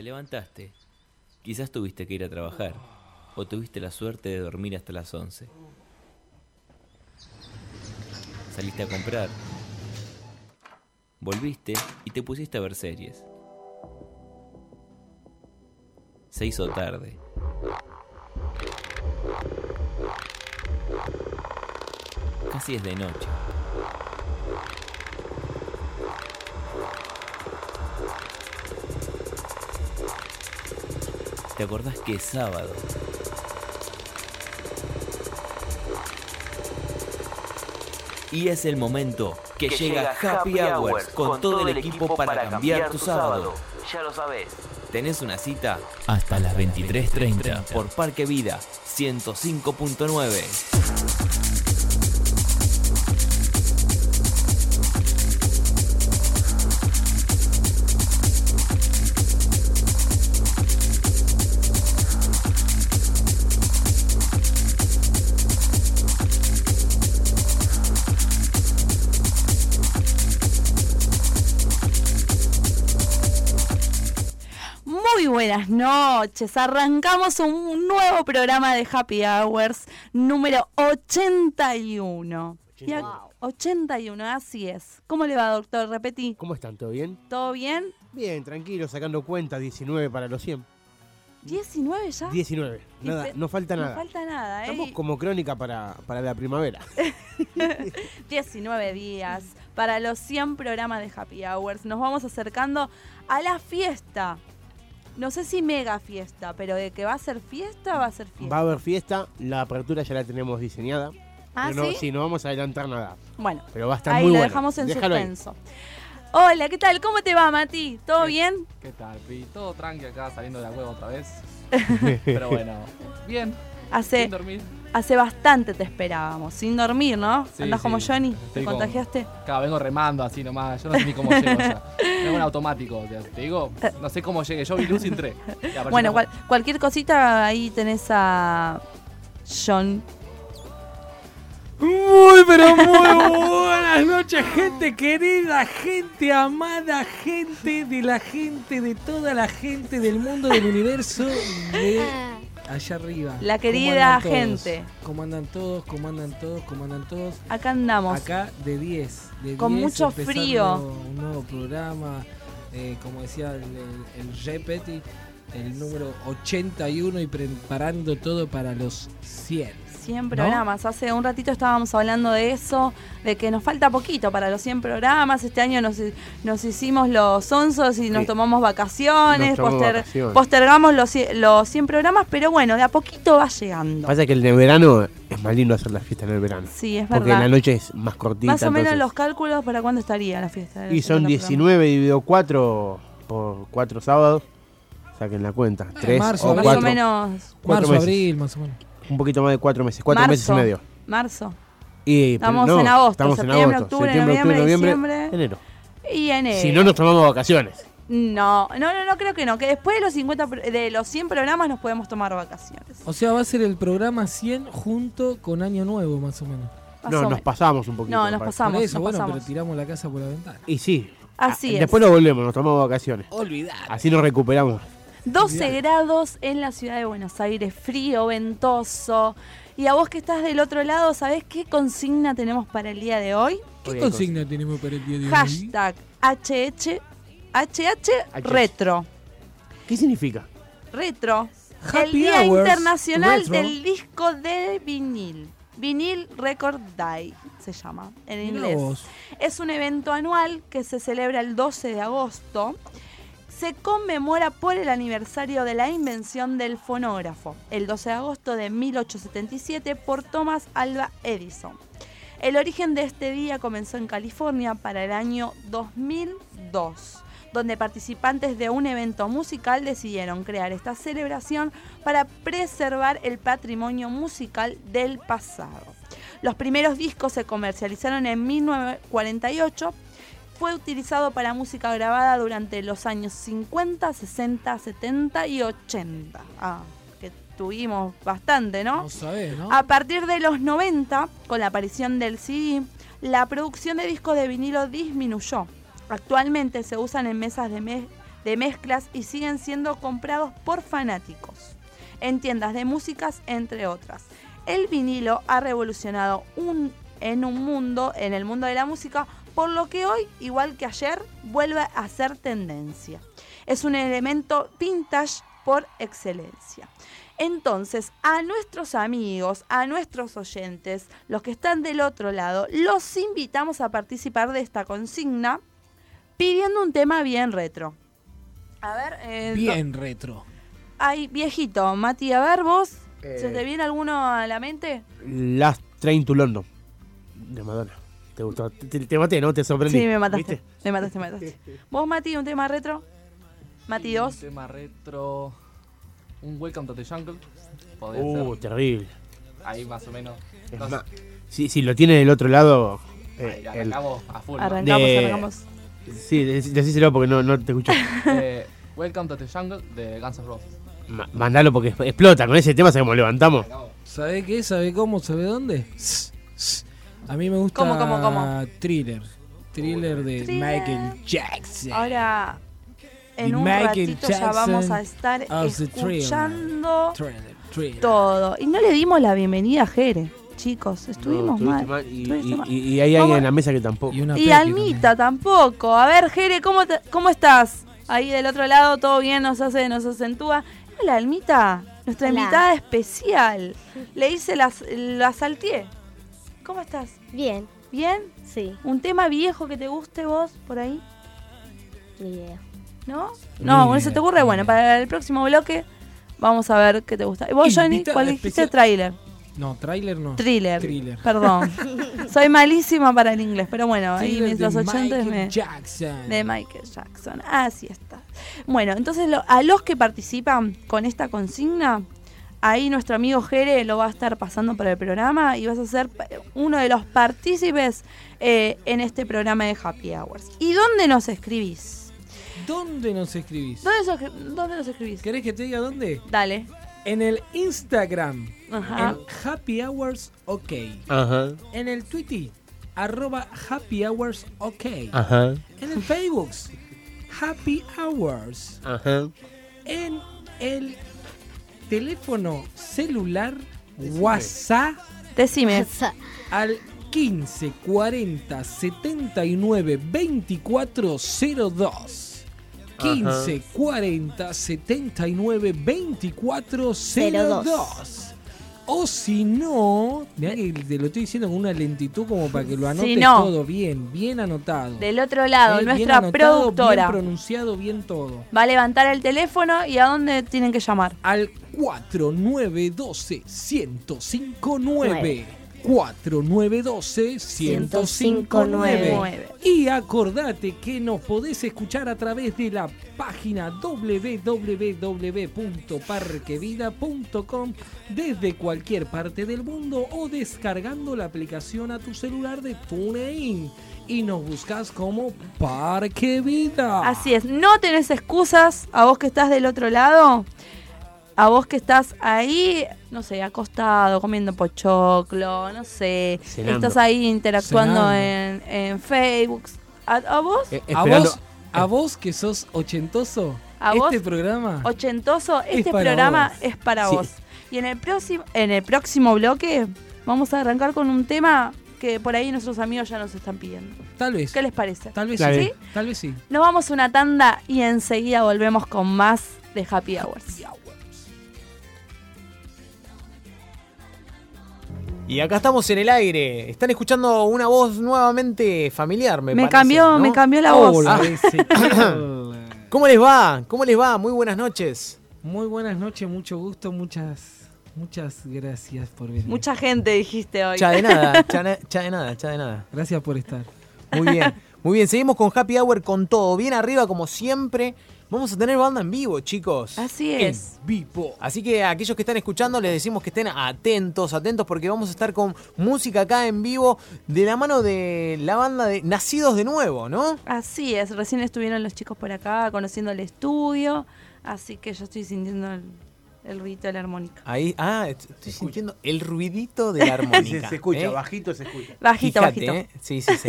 Te levantaste. Quizás tuviste que ir a trabajar. O tuviste la suerte de dormir hasta las 11. Saliste a comprar. Volviste y te pusiste a ver series. Se hizo tarde. Casi es de noche. ¿Te acordás que es sábado? Y es el momento que, llega Happy Hours con todo el equipo para cambiar tu sábado. Ya lo sabes. Tenés una cita hasta las 23.30 por Parque Vida 105.9. noches. Arrancamos un nuevo programa de Happy Hours número 81. Y a- 81, así es. ¿Cómo le va, doctor? Repetí. ¿Cómo están? ¿Todo bien? ¿Todo bien? Bien, tranquilo, sacando cuenta, 19 para los 100. 19 ya. 19, Y nada, no falta No nada. falta nada, ¿eh? Estamos como crónica para, para la primavera. 19 días para los 100 programas de Happy Hours. Nos vamos acercando a la fiesta. No sé si mega fiesta, pero de que va a ser fiesta, va a ser fiesta. Va a haber fiesta, la apertura ya la tenemos diseñada. ¿Ah, pero no, sí? no vamos a adelantar nada. Bueno, Pero va a estar ahí muy lo bueno. dejamos en Déjalo ahí. suspenso. Hola, ¿qué tal? ¿Cómo te va, Mati? ¿Todo bien? ¿Qué tal, Pi? Todo tranqui acá, saliendo de la hueva otra vez. Pero bueno, bien, Hace, sin dormir. Hace bastante te esperábamos, sin dormir, ¿no? Sí, ¿Andás sí. como Johnny? ¿Te Estoy como- contagiaste? Acá vengo remando así nomás, yo no sé ni cómo llego ya. Vengo en automático, o sea, te digo, no sé cómo llegué. Yo vi luz y entré. Bueno, cual- cualquier cosita ahí tenés a John. Muy, pero muy buenas noches, gente querida, gente amada, gente de la gente, de toda la gente del mundo, del universo, de allá arriba. La ¿Cómo querida gente. ¿Cómo andan todos? ¿Cómo andan todos? ¿Cómo andan todos? Acá andamos. Acá de 10. De Con 10, mucho frío. Un nuevo programa, eh, como decía el, el, el Repeti, el número 81 y preparando todo para los 100. 100 programas. Hace un ratito estábamos hablando de eso, de que nos falta poquito para los 100 programas. Este año nos, nos hicimos los onzos y nos Sí. tomamos vacaciones, Nos poster- vacaciones. postergamos los, los 100 programas, pero bueno, de a poquito va llegando. Pasa que en el verano es más lindo hacer la fiesta en el verano. Sí, es Porque verdad. la noche es más cortita. Más o menos entonces- los cálculos para cuándo estaría la fiesta. Y son 50 programas. 19 dividido 4 por 4 sábados. Saquen la cuenta. 3 marzo, o abril. Más 4. o menos Cuatro Marzo, meses. abril, más o menos. Un poquito más de 4 meses. 4 meses y medio. Marzo. Y, Estamos no, en agosto, Estamos en septiembre, agosto. octubre, septiembre, octubre, noviembre, noviembre, diciembre. enero. Y enero. Si no, nos tomamos vacaciones. No, no, no, no creo que no. Que después de los 50 pro- de los 100 programas nos podemos tomar vacaciones. O sea, va a ser el programa 100 junto con Año Nuevo, más o menos. Más no, o nos menos. pasamos un poquito. No, nos pasamos. Por eso, nos bueno, pasamos. pero tiramos la casa por la ventana. Y sí. Así Ah, es. Después lo volvemos, nos tomamos vacaciones. Olvidar. Así nos recuperamos. 12 grados en la ciudad de Buenos Aires, frío, ventoso. Y a vos que estás del otro lado, ¿sabés qué consigna tenemos para el día de hoy? ¿Qué consigna tenemos para el día de hoy? Hashtag HH, HH Retro. ¿Qué significa? Retro. el Happy Día Hours Internacional Retro. del Disco de Vinil. Vinil Record Day se llama en inglés. Es un evento anual que se celebra el 12 de agosto. Se conmemora por el aniversario de la invención del fonógrafo, el 12 de agosto de 1877 por Thomas Alva Edison. El origen de este día comenzó en California para el año 2002, donde participantes de un evento musical decidieron crear esta celebración para preservar el patrimonio musical del pasado. Los primeros discos se comercializaron en 1948. Fue utilizado para música grabada durante los años 50, 60, 70 y 80. Ah, que tuvimos bastante, ¿no? No sabés, ¿no? A partir de los 90, con la aparición del CD, la producción de discos de vinilo disminuyó. Actualmente se usan en mesas de, de mezclas y siguen siendo comprados por fanáticos en tiendas de músicas, entre otras. El vinilo ha revolucionado un, en un mundo, en el mundo de la música, por lo que hoy, igual que ayer, vuelve a ser tendencia. Es un elemento vintage por excelencia. Entonces, a nuestros amigos, a nuestros oyentes, los que están del otro lado, los invitamos a participar de esta consigna pidiendo un tema bien retro. A ver, eh, Bien retro. Ay, viejito, Mati, a ver vos, Eh. ¿se te viene alguno a la mente? Last Train to London. De Madonna. ¿Te gustó? Te, te maté, ¿no? Te sorprendí. Sí, me mataste. ¿Viste? Me mataste, me mataste. ¿Vos, Mati, un tema retro? Mati Y 2. Un tema retro. Un Welcome to the Jungle. Podría Uh, ser. terrible. Ahí más o menos. No más, si, si lo tiene del otro lado. eh, Ahí el- arrancamos a full. ¿no? Arrancamos, De- arrancamos. sí, dec- decíselo porque no, no te escucho. Eh, Welcome to the Jungle de Guns N' Roses. Ma- Mandalo porque explota. Con ese tema sabemos levantamos. Arrancamos. ¿Sabe qué? ¿Sabe cómo? ¿Sabe dónde? A mí me gusta ¿Cómo, cómo, cómo? Thriller. Thriller de Thriller. Michael Jackson. Ahora, en Y un Michael ratito ya vamos a estar escuchando Thriller, thriller. todo. Y no le dimos la bienvenida a Jere, chicos. Estuvimos No, mal. Y, y- mal. y- y hay alguien en la mesa que tampoco. Y, Almita tampoco. A ver, Jere, ¿cómo, te- ¿cómo estás? Ahí del otro lado, todo bien, nos hace, nos acentúa. Hola, Almita, nuestra Hola. invitada especial. Le hice las, la salteé. ¿Cómo estás? Bien, ¿Bien? sí, ¿Un tema viejo que te guste vos por ahí? ni idea. ¿No? No, bueno, se te ocurre. Bueno, para el próximo bloque vamos a ver qué te gusta. ¿Y vos, Johnny? ¿Cuál dijiste? Trailer. No, thriller no. Thriller. Thriller. Perdón. Soy malísima para el inglés, pero bueno, ahí mis de los oyentes Michael me... Jackson. De Michael Jackson. Así está. Bueno, entonces lo- a los que participan con esta consigna, ahí nuestro amigo Jere lo va a estar pasando por el programa y vas a ser uno de los partícipes eh, en este programa de Happy Hours. ¿Y dónde nos escribís? ¿Dónde nos escribís? ¿Dónde, sos- dónde nos escribís? ¿Querés que te diga dónde? Dale. En el Instagram. Ajá. En Happy Hours OK. Ajá. En el Twitter. Arroba Happy Hours OK. Ajá. En el Facebook. Happy Hours. Ajá. En el teléfono celular WhatsApp Decime. al 15 40 79 24 02. 15 40 79 24 02. O si no, mirá que te lo estoy diciendo con una lentitud como para que lo anotes no. todo bien, bien anotado. Del otro lado, Eh, nuestra anotado, productora Bien pronunciado, bien todo. va a levantar el teléfono y a dónde tienen que llamar. Al 4912 1059. 4912 1059. 1059. Y acordate que nos podés escuchar a través de la página www.parquevida.com desde cualquier parte del mundo o descargando la aplicación a tu celular de TuneIn. Y nos buscas como Parque Vida. Así es, no tenés excusas a vos que estás del otro lado, a vos que estás ahí, no sé, acostado, comiendo pochoclo, no sé, Cenando. estás ahí interactuando en, en Facebook. ¿A, a vos? Eh, A vos, a vos que sos ochentoso, ¿A este vos? programa Ochentoso, Es este para programa vos. es para Sí. vos. Y en el, próximo, en el próximo bloque vamos a arrancar con un tema que por ahí nuestros amigos ya nos están pidiendo. tal vez, ¿Qué les parece? tal vez sí, tal vez sí. Nos vamos a una tanda y enseguida volvemos con más de Happy Hours. Y acá estamos en el aire. Están escuchando una voz nuevamente familiar, me, Me parece, cambió, ¿no? me cambió la voz. Ah. ¿Cómo les va? ¿Cómo les va? Muy buenas noches. Muy buenas noches, mucho gusto, muchas, muchas gracias por venir. Mucha gente dijiste hoy. Ya de nada, ya, na- ya de nada, ya de nada. Gracias por estar. Muy bien, muy bien. Seguimos con Happy Hour con todo. Bien arriba, como siempre. Vamos a tener banda en vivo, chicos. Así es. Vivo. Así que a aquellos que están escuchando les decimos que estén atentos, atentos porque vamos a estar con música acá en vivo de la mano de la banda de Nacidos de Nuevo, ¿no? Así es. Recién estuvieron los chicos por acá conociendo el estudio. Así que yo estoy sintiendo el, el ruidito de la armónica. Ahí, ah, est- estoy sintiendo el ruidito de la armónica. Se, se escucha, ¿eh? bajito se escucha. Bajito, Fíjate, bajito. ¿eh? Sí, sí, sí.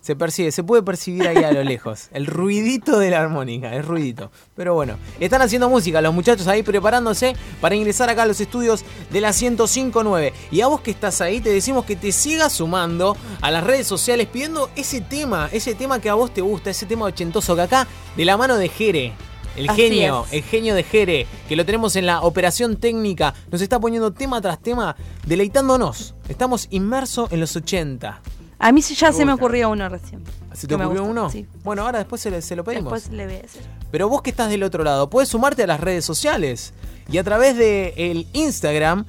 se percibe, se puede percibir ahí a lo lejos. El ruidito de la armónica, es ruidito. Pero bueno, están haciendo música los muchachos ahí preparándose para ingresar acá a los estudios de la 1059. Y a vos que estás ahí, te decimos que te sigas sumando a las redes sociales pidiendo ese tema, ese tema que a vos te gusta, ese tema ochentoso que acá, de la mano de Jere. El Así genio, es. el genio de Jere, que lo tenemos en la operación técnica, nos está poniendo tema tras tema, deleitándonos. Estamos inmersos en los 80. A mí sí ya se me ocurrió uno recién. ¿Se te ocurrió gusta, uno? sí. Bueno, ahora después se, le- se lo pedimos. Después le voy a decir. Pero vos que estás del otro lado, puedes sumarte a las redes sociales. Y a través de el Instagram,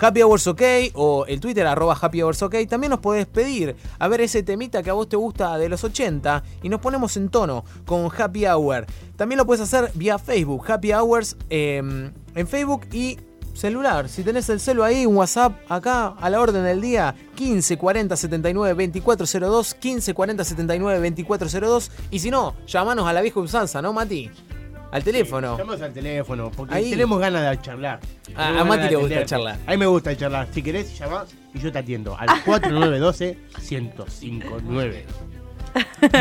Happy Hours OK, o el Twitter, arroba Happy Hours OK, también nos podés pedir a ver ese temita que a vos te gusta de los 80 y nos ponemos en tono con Happy Hour. También lo puedes hacer vía Facebook, Happy Hours eh, en Facebook y celular. Si tenés el celu ahí, un WhatsApp acá a la orden del día, 15 40 79 2402, 15 40 79 2402. Y si no, llamanos a la vieja usanza, ¿no, Mati? Al teléfono. Llamamos al teléfono, porque Ahí. tenemos ganas de charlar. A- Mati le gusta atender. charlar. A mí me gusta charlar. Si querés, llamás y yo te atiendo. Al 4912-1059.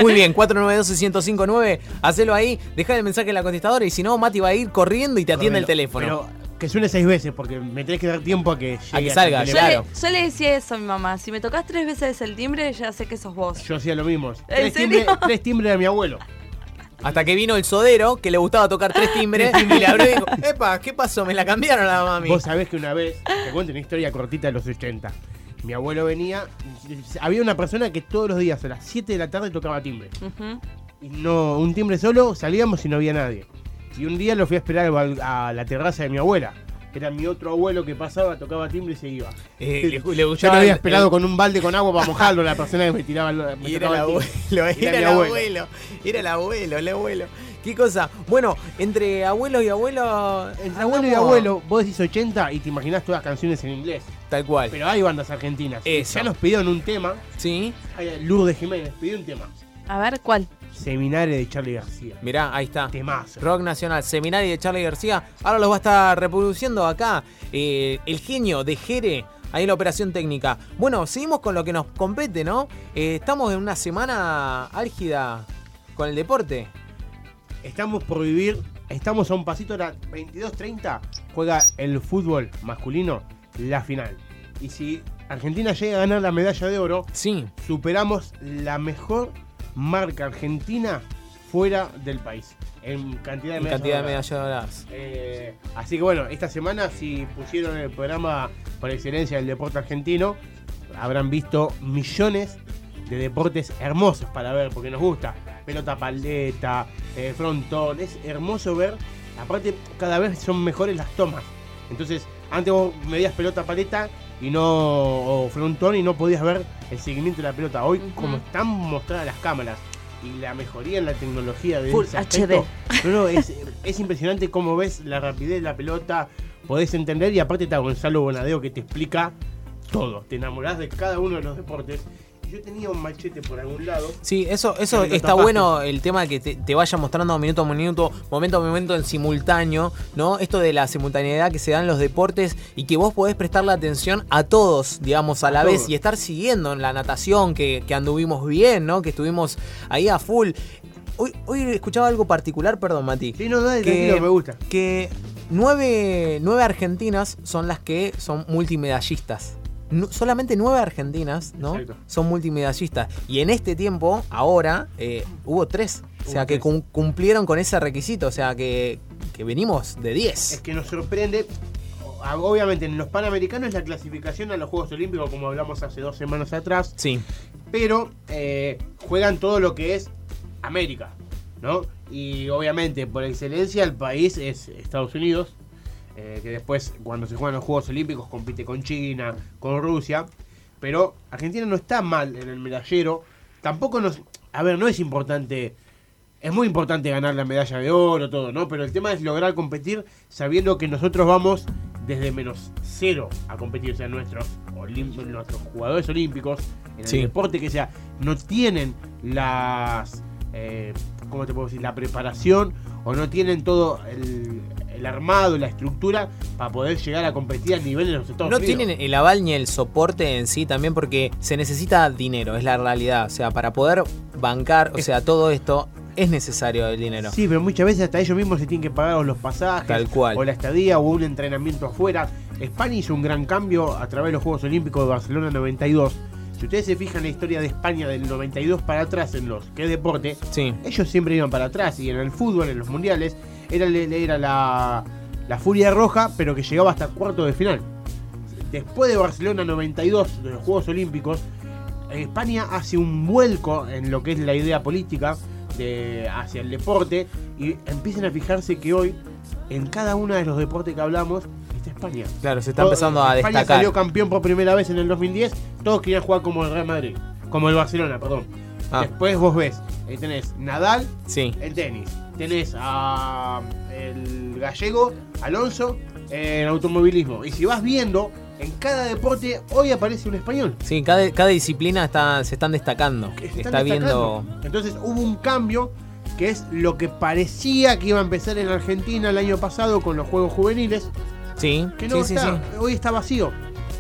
Muy bien, 492-1059, hacelo ahí, deja el mensaje en la contestadora y si no, Mati va a ir corriendo y te atiende el teléfono. Pero que suene seis veces, porque me tenés que dar tiempo a que llegue. que a salga, tu Yo. Claro. le, yo le decía eso a mi mamá. Si me tocas tres veces el timbre, ya sé que sos vos. Yo hacía lo mismo. ¿En Tres tres timbres de mi abuelo. Hasta que vino el sodero, que le gustaba tocar tres timbres, y le abrió y dijo, epa, ¿qué pasó? Me la cambiaron a la mami. Vos sabés que una vez, te cuento una historia cortita de los 80. Mi abuelo venía, había una persona que todos los días a las 7 de la tarde tocaba timbre. Y no, un timbre solo, salíamos y no había nadie. Y un día lo fui a esperar a la terraza de mi abuela. Era mi otro abuelo que pasaba, tocaba timbre y se iba. Eh, le- le Yo lo gustaba había el- esperado con un balde con agua para mojarlo, la persona que me tiraba el- me Y era el abuelo, era, el abuelo. abuelo. Era el abuelo, el abuelo. ¿Qué cosa? Bueno, entre abuelos y abuelos. Entre abuelo y abuelo, vos decís 80 y te imaginás todas canciones en inglés. Tal cual. Pero hay bandas argentinas. Eso. Ya nos pidieron un tema. Sí, Lourdes Jiménez pidió un tema. A ver, ¿cuál? Seminario de Charlie García. mirá, ahí está. Temazo. Rock Nacional, Seminario de Charlie García. Ahora los va a estar reproduciendo acá. eh, el genio de Jere. Ahí en la operación técnica. Bueno, seguimos con lo que nos compete, ¿no? Eh, estamos en una semana álgida con el deporte. Estamos por vivir, estamos a un pasito de la 22.30, juega el fútbol masculino la final. Y si Argentina llega a ganar la medalla de oro, Sí, superamos la mejor marca argentina fuera del país. En cantidad de en medallas. cantidad de medallas doradas. Eh, así que bueno, esta semana si pusieron el programa por excelencia del deporte argentino, habrán visto millones de deportes hermosos para ver, porque nos gusta. Pelota paleta, eh, frontón, es hermoso ver. Aparte, cada vez son mejores las tomas. Entonces, antes vos medías pelota paleta y no o frontón y no podías ver el seguimiento de la pelota. Hoy, como están mostradas las cámaras y la mejoría en la tecnología de Full ese HD. no, es, es impresionante cómo ves la rapidez de la pelota, podés entender y aparte está Gonzalo Bonadeo que te explica todo. Te enamorás de cada uno de los deportes. Yo tenía un machete por algún lado. Sí, eso, eso está tapaste. bueno el tema que te, te vaya mostrando minuto a minuto, momento a momento en simultáneo, ¿no? Esto de la simultaneidad que se da en los deportes y que vos podés prestarle atención a todos, digamos, a la A vez todos. y estar siguiendo en la natación, que, que anduvimos bien, ¿no? Que estuvimos ahí a full. Hoy, hoy escuchaba algo particular, perdón, Mati. Sí, no, dale, que, me gusta. que nueve, nueve argentinas son las que son multimedallistas. Solamente nueve argentinas, ¿no? Exacto. Son multimedallistas. Y en este tiempo, ahora, eh, hubo tres. O sea, que cum- cumplieron con ese requisito. O sea, que, que venimos de Es 10. que nos sorprende. Obviamente en los Panamericanos la clasificación a los Juegos Olímpicos, como hablamos hace dos semanas atrás, Sí, pero eh, juegan todo lo que es América, ¿no? Y obviamente por excelencia el país es Estados Unidos, eh, que después cuando se juegan los Juegos Olímpicos compite con China, con Rusia, pero Argentina no está mal en el medallero, tampoco nos... A ver, no es importante... Es muy importante ganar la medalla de oro, todo, ¿no? Pero el tema es lograr competir sabiendo que nosotros vamos desde menos cero a competir. O sea, nuestros, nuestros jugadores olímpicos, en el Sí. deporte que sea, no tienen las. Eh, ¿Cómo te puedo decir? La preparación o no tienen todo el, el armado, la estructura para poder llegar a competir a nivel de los Estados No Unidos. tienen el aval ni el soporte en sí también porque se necesita dinero, es la realidad. O sea, para poder bancar, o sea, todo esto es necesario el dinero. Sí, pero muchas veces hasta ellos mismos se tienen que pagar los pasajes, Tal cual. o la estadía, o un entrenamiento afuera. España hizo un gran cambio a través de los Juegos Olímpicos de Barcelona 92. Si ustedes se fijan en la historia de España del 92 para atrás en los que es deporte, Sí. ellos siempre iban para atrás y en el fútbol, en los mundiales, era, era la, la furia roja, pero que llegaba hasta cuarto de final. Después de Barcelona 92, de los Juegos Olímpicos, España hace un vuelco en lo que es la idea política de, hacia el deporte y empiezan a fijarse que hoy en cada uno de los deportes que hablamos está España. Claro, se está Todo- empezando a España destacar. salió campeón por primera vez en el 2010, todos querían jugar como el Real Madrid, como el Barcelona, perdón. Ah. Después vos ves, ahí tenés Nadal Sí. en tenis, tenés a el gallego Alonso en automovilismo. Y si vas viendo, en cada deporte hoy aparece un español. Sí, cada, cada disciplina está, se están destacando. está viendo. Entonces hubo un cambio que es lo que parecía que iba a empezar en Argentina el año pasado con los Juegos Juveniles, Sí, que no sí, sí, está. sí. Hoy está vacío.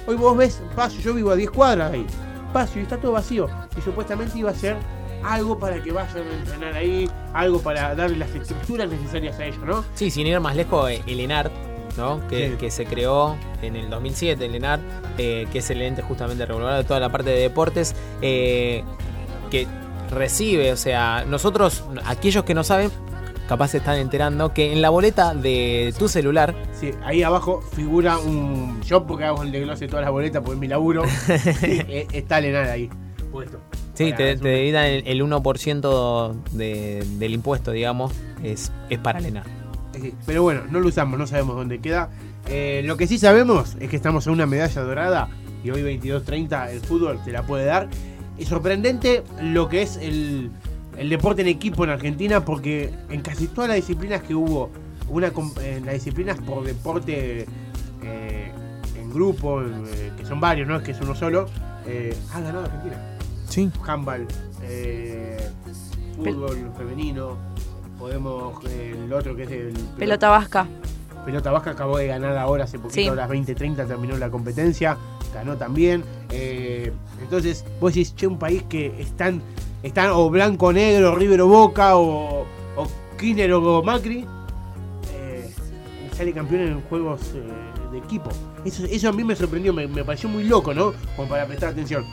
Hoy vos ves, paso, yo vivo a 10 cuadras ahí, paso y está todo vacío. Y supuestamente iba a ser algo para que vayan a entrenar ahí, algo para darle las estructuras necesarias a ellos, ¿no? Sí, sin ir más lejos, eh, el ENART, ¿no? Que, Sí. que se creó en el 2007, el ENART, eh, que es el ente justamente regulador de toda la parte de deportes, eh, que recibe, o sea, nosotros, aquellos que no saben, capaz se están enterando que en la boleta de tu celular, Sí, ahí abajo figura un. Yo, porque hago el desglose de todas las boletas, porque es mi laburo, está Lenar ahí puesto. Sí, te, te debitan el, el 1% de- del impuesto, digamos, es, es para. Eh, Pero bueno, no lo usamos, no sabemos dónde queda. Eh, lo que sí sabemos es que estamos en una medalla dorada y hoy 22-30 el fútbol te la puede dar. Es sorprendente lo que es el, el deporte en equipo en Argentina porque en casi todas las disciplinas que hubo, una, en las disciplinas por deporte eh, en grupo, eh, que son varios, no es que es uno solo, eh, ha ganado Argentina. Sí. handball, eh, fútbol femenino, podemos, eh, el otro que es el Pelota vasca. Pelota Vasca acabó de ganar ahora hace poquito, Sí. a las 20.30 terminó la competencia, ganó también. eh, entonces, vos decís, che, un país que están, están o blanco o negro, River o Boca, o, o Kirchner o Macri, eh, sale campeón en juegos eh, de equipo. Eso, eso a mí me sorprendió, me, me pareció muy loco, ¿no? Como para prestar atención.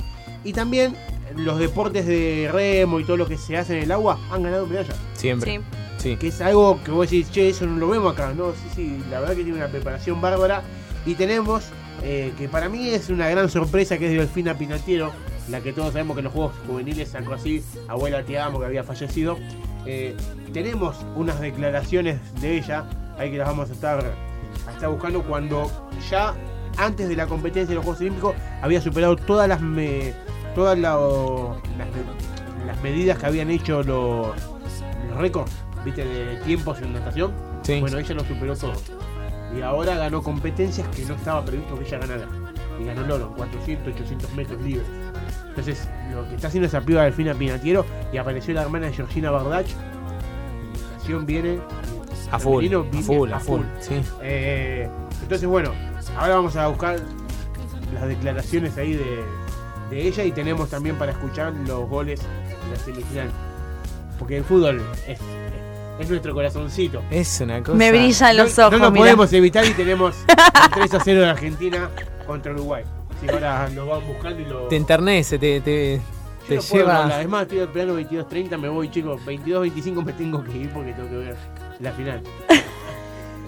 Y también los deportes de remo y todo lo que se hace en el agua han ganado medallas Siempre. Sí. Sí. que es algo que vos decís, che, eso no lo vemos acá. No, sí, sí, la verdad que tiene una preparación bárbara. Y tenemos, eh, que para mí es una gran sorpresa, que es Delfina Pinatiero, la que todos sabemos que en los Juegos Juveniles sacó así, abuela te amo, que había fallecido. Eh, tenemos unas declaraciones de ella, ahí que las vamos a estar, a estar buscando, cuando ya antes de la competencia de los Juegos Olímpicos había superado todas las, me- todas la- las, las medidas que habían hecho los, los récords, viste, de tiempos en natación. Sí. Bueno, ella lo superó todo. Y ahora ganó competencias que no estaba previsto que ella ganara. Y ganó el oro, 400, 800 metros libres. Entonces, lo que está haciendo esa piba Delfina Pinatiero y apareció la hermana de Georgina Bardach. La viene. A full, a full, a full. Sí. Eh, entonces, bueno, ahora vamos a buscar las declaraciones ahí de, de ella y tenemos también para escuchar los goles de la semifinal. Porque el fútbol es, es nuestro corazoncito. Es una cosa. Me brillan los no, ojos, no nos mirá. podemos evitar y tenemos el 3 a 0 de Argentina contra Uruguay. Sí, ahora lo van buscando y lo. Te enternece, te, te, Yo te no lleva. hablar. Es más, estoy esperando 22-30, me voy, chicos. 22-25 me tengo que ir porque tengo que ver la final.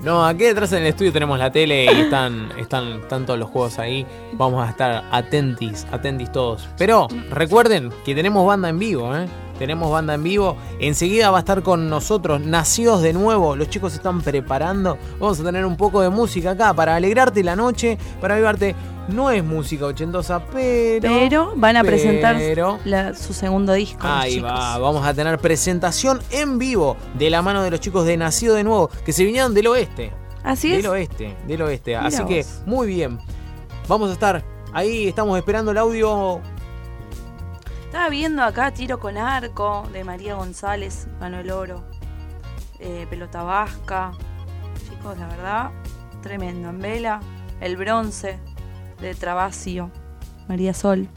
No, aquí detrás en el estudio tenemos la tele y están, están, están todos los juegos ahí. Vamos a estar atentis, atentis todos. Pero recuerden que tenemos banda en vivo, ¿eh? Tenemos banda en vivo. Enseguida va a estar con nosotros Nacidos de nuevo. Los chicos se están preparando. Vamos a tener un poco de música acá para alegrarte la noche, para avivarte. No es música ochentosa, pero. Pero van a presentar la- su segundo disco. Ahí va, vamos a tener presentación en vivo de la mano de los chicos de Nacido de Nuevo, que se vinieron del oeste. Así Del es. oeste, del oeste. Así que, muy bien. Vamos a estar ahí, estamos esperando el audio. Estaba viendo acá Tiro con Arco de María González, ganó el oro. Eh, pelota vasca. Chicos, la verdad, tremendo. En vela, el bronce de Travasio, María Sol.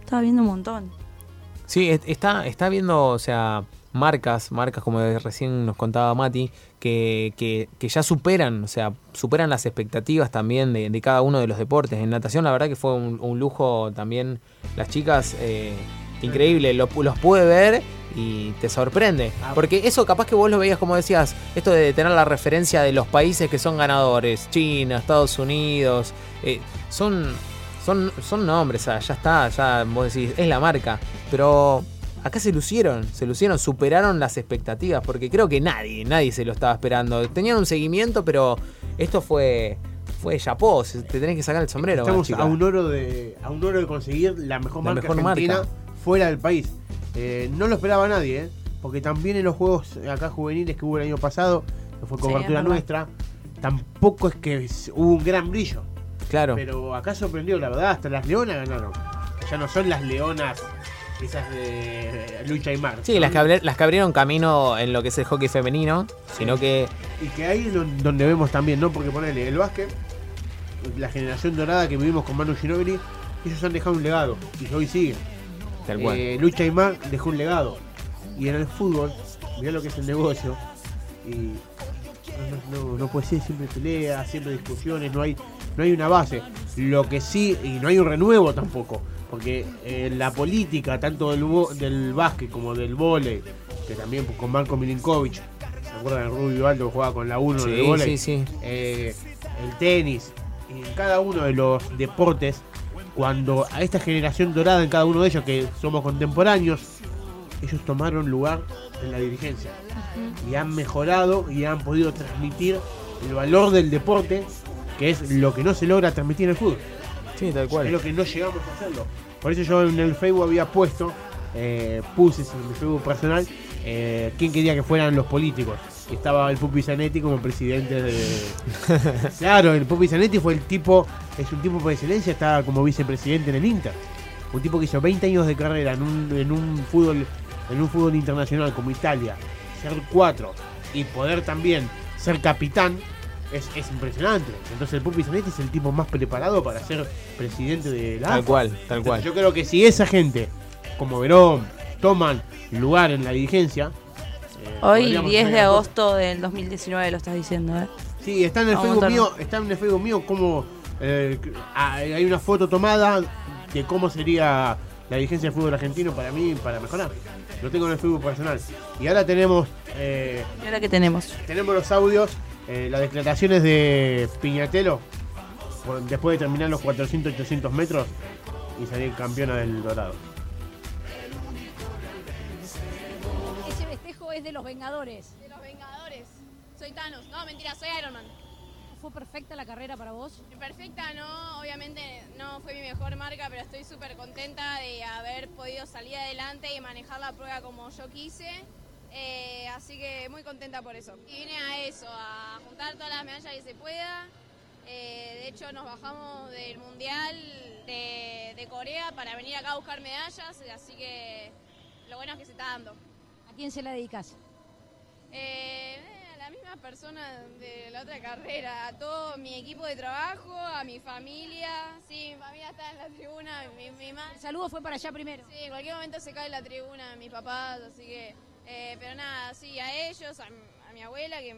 Estaba viendo un montón. Sí, est- está, está viendo, o sea, marcas, marcas como recién nos contaba Mati, que, que, que ya superan, o sea, superan las expectativas también de, de cada uno de los deportes. En natación, la verdad que fue un, un lujo también. Las chicas, eh, increíble, lo- los pude ver y te sorprende. Ah. Porque eso capaz que vos lo veías, como decías, esto de tener la referencia de los países que son ganadores, China, Estados Unidos, eh, son, son, son nombres, ya está, ya vos decís, es la marca. Pero acá se lucieron, se lucieron, superaron las expectativas, porque creo que nadie, nadie se lo estaba esperando. Tenían un seguimiento, pero esto fue, fue chapó, se- te tenés que sacar el sombrero. Estamos a un oro de a un oro de conseguir la mejor La marca mejor argentina marca. fuera del país. Eh, no lo esperaba nadie, ¿eh? porque también en los juegos acá juveniles que hubo el año pasado, que fue cobertura nuestra, tampoco es que hubo un gran brillo. Claro. Pero acá sorprendió, la verdad, hasta las leonas ganaron. Ya no son las leonas esas de lucha y mar. Sí, las que, abri- las que abrieron camino en lo que es el hockey femenino, sino que Y que ahí es don- donde vemos también, ¿no? Porque ponele el básquet, la generación dorada que vivimos con Manu Ginóbili, ellos han dejado un legado y hoy siguen. tal cual. Eh, Lucha Aymar dejó un legado. Y en el fútbol, mirá lo que es el negocio. Y no, no- no- no puede ser siempre pelea, siempre discusiones, no hay, no hay una base. Lo que sí, y no hay un renuevo tampoco. Porque eh, la política, tanto del, bo- del básquet como del vóley, que también con Marco Milinkovic, ¿se acuerdan Rubio que jugaba con la 1 de sí, vóley? sí, sí. eh, el tenis, y en cada uno de los deportes, cuando a esta generación dorada en cada uno de ellos, que somos contemporáneos, ellos tomaron lugar en la dirigencia y han mejorado y han podido transmitir el valor del deporte, que es lo que no se logra transmitir en el fútbol. Sí, tal Es cual. lo que no llegamos a hacerlo. Por eso yo en el Facebook había puesto, eh, puse en mi Facebook personal, eh, quién quería que fueran los políticos. Estaba el Pupi Zanetti como presidente de. claro, el Pupi Zanetti fue el tipo, es un tipo por excelencia, estaba como vicepresidente en el Inter. Un tipo que hizo 20 años de carrera en un, en un fútbol en un fútbol internacional como Italia, ser cuatro y poder también ser capitán es, es impresionante. Entonces el Pupi Zanetti es el tipo más preparado para ser presidente de la Tal AFA. cual, tal Entonces, cual. Yo creo que si esa gente, como Verón, toman lugar en la dirigencia. eh, Hoy, podríamos 10 hacer de agosto del 2019, lo estás diciendo, ¿eh? Sí, está en el Facebook mío, está en el Facebook mío como eh, ah, hay una foto tomada de cómo sería la dirigencia del fútbol argentino para mí para mejorar. Lo tengo en el Facebook personal. Y ahora tenemos eh, ¿Y ahora qué tenemos? tenemos los audios, eh, las declaraciones de Piñatelo por- después de terminar los 400-800 metros y salir campeona del Dorado. Ese festejo es de los Vengadores. De los Vengadores. Soy Thanos. No, mentira, soy Iron Man. ¿Fue perfecta la carrera para vos? Perfecta, no, obviamente no fue mi mejor marca, pero estoy súper contenta de haber podido salir adelante y manejar la prueba como yo quise. Eh, así que muy contenta por eso. Y vine a eso, a juntar todas las medallas que se pueda. Eh, de hecho, nos bajamos del Mundial de, de Corea para venir acá a buscar medallas, así que lo bueno es que se está dando. ¿A quién se la dedicas? Eh, a la misma persona de la otra carrera, a todo mi equipo de trabajo, a mi familia. Sí, mi familia está en la tribuna, mi, mi madre. El saludo fue para allá primero. Sí, en cualquier momento se cae la tribuna, mis papás, así que. Eh, pero nada, sí, a ellos, a, mi abuela que,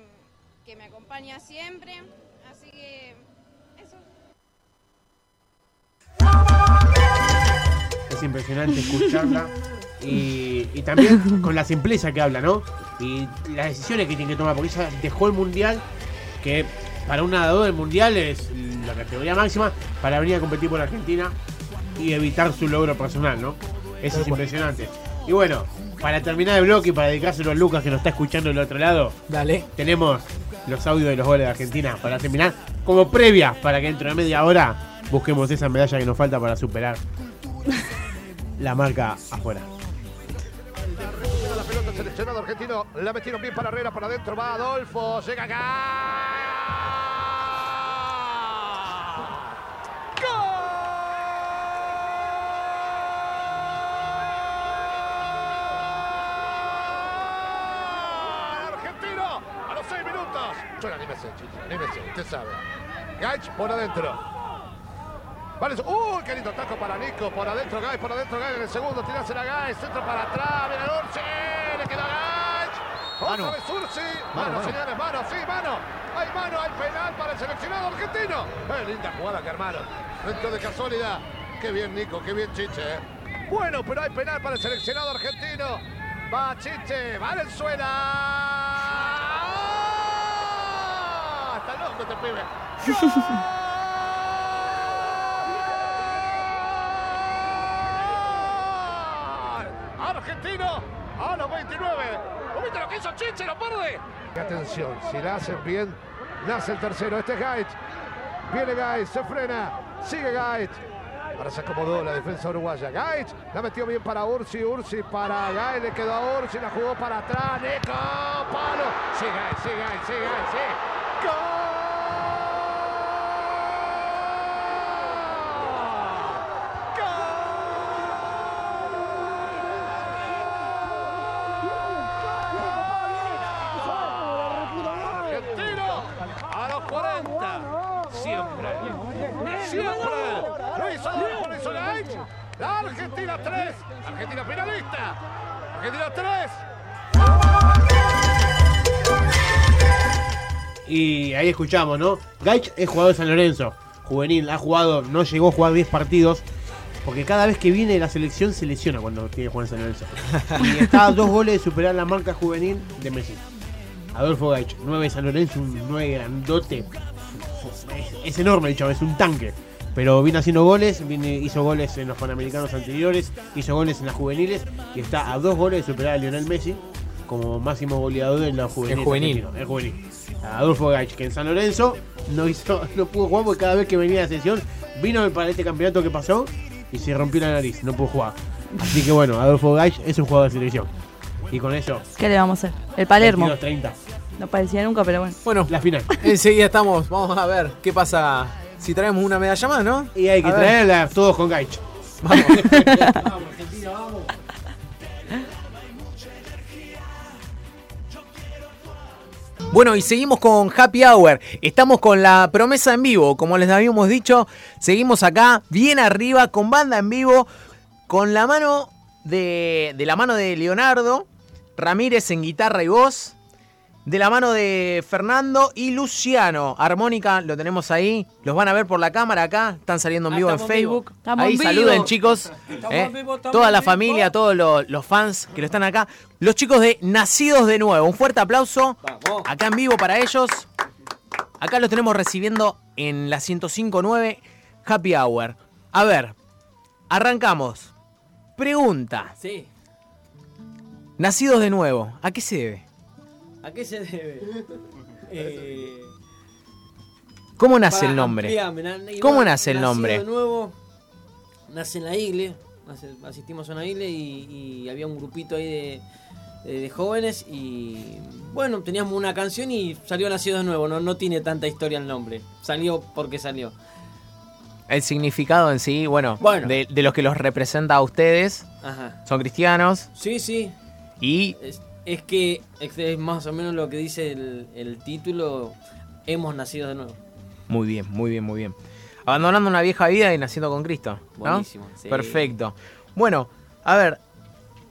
que me acompaña siempre. Así que. Eso. Es impresionante escucharla y, y también con la simpleza que habla, ¿no? Y las decisiones que tiene que tomar, porque ella dejó el mundial, que para un nadador el mundial es la categoría máxima, para venir a competir por Argentina y evitar su logro personal, ¿no? Eso es impresionante. Y bueno, para terminar el bloque y para dedicárselo a Lucas que nos está escuchando del otro lado, Dale. tenemos los audios de los goles de Argentina para terminar como previa para que dentro de media hora busquemos esa medalla que nos falta para superar la marca afuera. La pelota seleccionado argentino. La metieron bien para Herrera, para adentro. Va Adolfo. Llega acá. ¡Gol! Argentino a los seis minutos. Yo la animé anímese, chichi, anímese, usted sabe. Gaich por adentro. Vale, ¡Uy, qué lindo taco para Nico! Por adentro, Gaich, por adentro, Gaich en el segundo. Tirársela a Gaich, centro para atrás. Viene Ursi, le queda Gaich. Otra vez Ursi. Mano, mano. señores, mano, sí, mano. Hay mano, hay penal para el seleccionado argentino. ¡Qué linda jugada que armaron! Dentro de casualidad. Qué bien, Nico, qué bien, Chiche. ¿eh? Bueno, pero hay penal para el seleccionado argentino. Va Chiche, Valenzuela. Argentino a los 29. ¿Viste lo que hizo Chiche? ¡Lo pierde! Atención, si la hacen bien, nace el tercero. Este es Gaich. Viene Gaich, se frena. Sigue Gaich. Ahora se acomodó la defensa uruguaya. Gaich la metió bien para Ursi. Ursi para Gaich. Le quedó a Ursi. La jugó para atrás. Nico. Palo. Gaich, sí, Gaich, sí, ahí escuchamos, ¿no? Gaich es jugador de San Lorenzo, juvenil, ha jugado, no llegó a jugar 10 partidos, porque cada vez que viene la selección se lesiona cuando tiene que jugar en San Lorenzo. Y está a dos goles de superar la marca juvenil de Messi. Adolfo Gaich, 9 de San Lorenzo, un 9 grandote. Es, es enorme el es un tanque. Pero viene haciendo goles, viene, hizo goles en los Panamericanos anteriores, hizo goles en las juveniles y está a dos goles de superar a Lionel Messi como máximo goleador en la juvenil. El juvenil. argentino, El juvenil. Adolfo Gaich, que en San Lorenzo no hizo, no pudo jugar porque cada vez que venía a la sesión vino para este campeonato que pasó y se rompió la nariz, no pudo jugar. Así que bueno, Adolfo Gaich es un jugador de selección. Y con eso, ¿Qué le vamos a hacer? El Palermo. 30. No parecía nunca, pero bueno. Bueno, La final. enseguida estamos. Vamos a ver qué pasa si traemos una medalla más, ¿no? Y hay que A ver. traerla todos con Gaich. Vamos. Bueno, y seguimos con Happy Hour. Estamos con la promesa en vivo. Como les habíamos dicho, seguimos acá, bien arriba, con banda en vivo, con la mano de, de la mano de Leonardo Ramírez en guitarra y voz. De la mano de Fernando y Luciano. Armónica, lo tenemos ahí. Los van a ver por la cámara acá. Están saliendo en Ah, vivo en. Facebook. Ahí vivo. saluden, chicos. Estamos Eh, en vivo, Toda la vivo. familia, todos los, los fans que lo están acá. Los chicos de Nacidos de Nuevo. Un fuerte aplauso. Vamos. Acá en vivo para ellos. Acá los tenemos recibiendo en la 105.9 Happy Hour. A ver, arrancamos. Pregunta. Sí. Nacidos de Nuevo. ¿A qué se debe? ¿A qué se debe? Eh, ¿Cómo nace el nombre? ampliarme, ¿Cómo nace el nombre? de nuevo, nace en la igle, nace- asistimos a una igle y, y había un grupito ahí de, de- de jóvenes y bueno, teníamos una canción y salió Nacido de nuevo, no, no tiene tanta historia el nombre, salió porque salió. El significado en sí, bueno, Bueno. De, de los que los representa a ustedes. Ajá. Son cristianos Sí, sí, y es, es que es, más o menos lo que dice el, el título, hemos nacido de nuevo. Muy bien, muy bien, muy bien. Abandonando una vieja vida y naciendo con Cristo. ¿no? Buenísimo, sí. Perfecto. Bueno, a ver,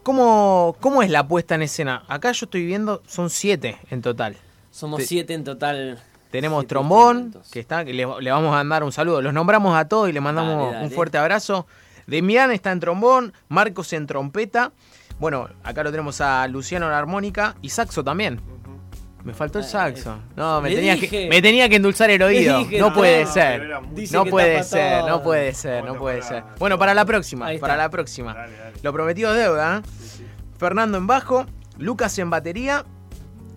¿cómo, ¿cómo es la puesta en escena? Acá yo estoy viendo, son siete en total. Somos Te- siete en total. Tenemos Siete trombón, instrumentos. que está, que le, le vamos a mandar un saludo. Los nombramos a todos y le mandamos Dale, dale. un fuerte abrazo. Demián está en trombón, Marcos en trompeta. Bueno, acá lo tenemos a Luciano en armónica y saxo también. Me faltó el Eh, saxo. No, me tenía, que, me tenía que endulzar el oído. dije, no no, puede no, ser. No puede ser, todo. no puede ser, no puede ser. Bueno, para la próxima, para la próxima. Lo prometido es deuda. ¿eh? Fernando en bajo, Lucas en batería,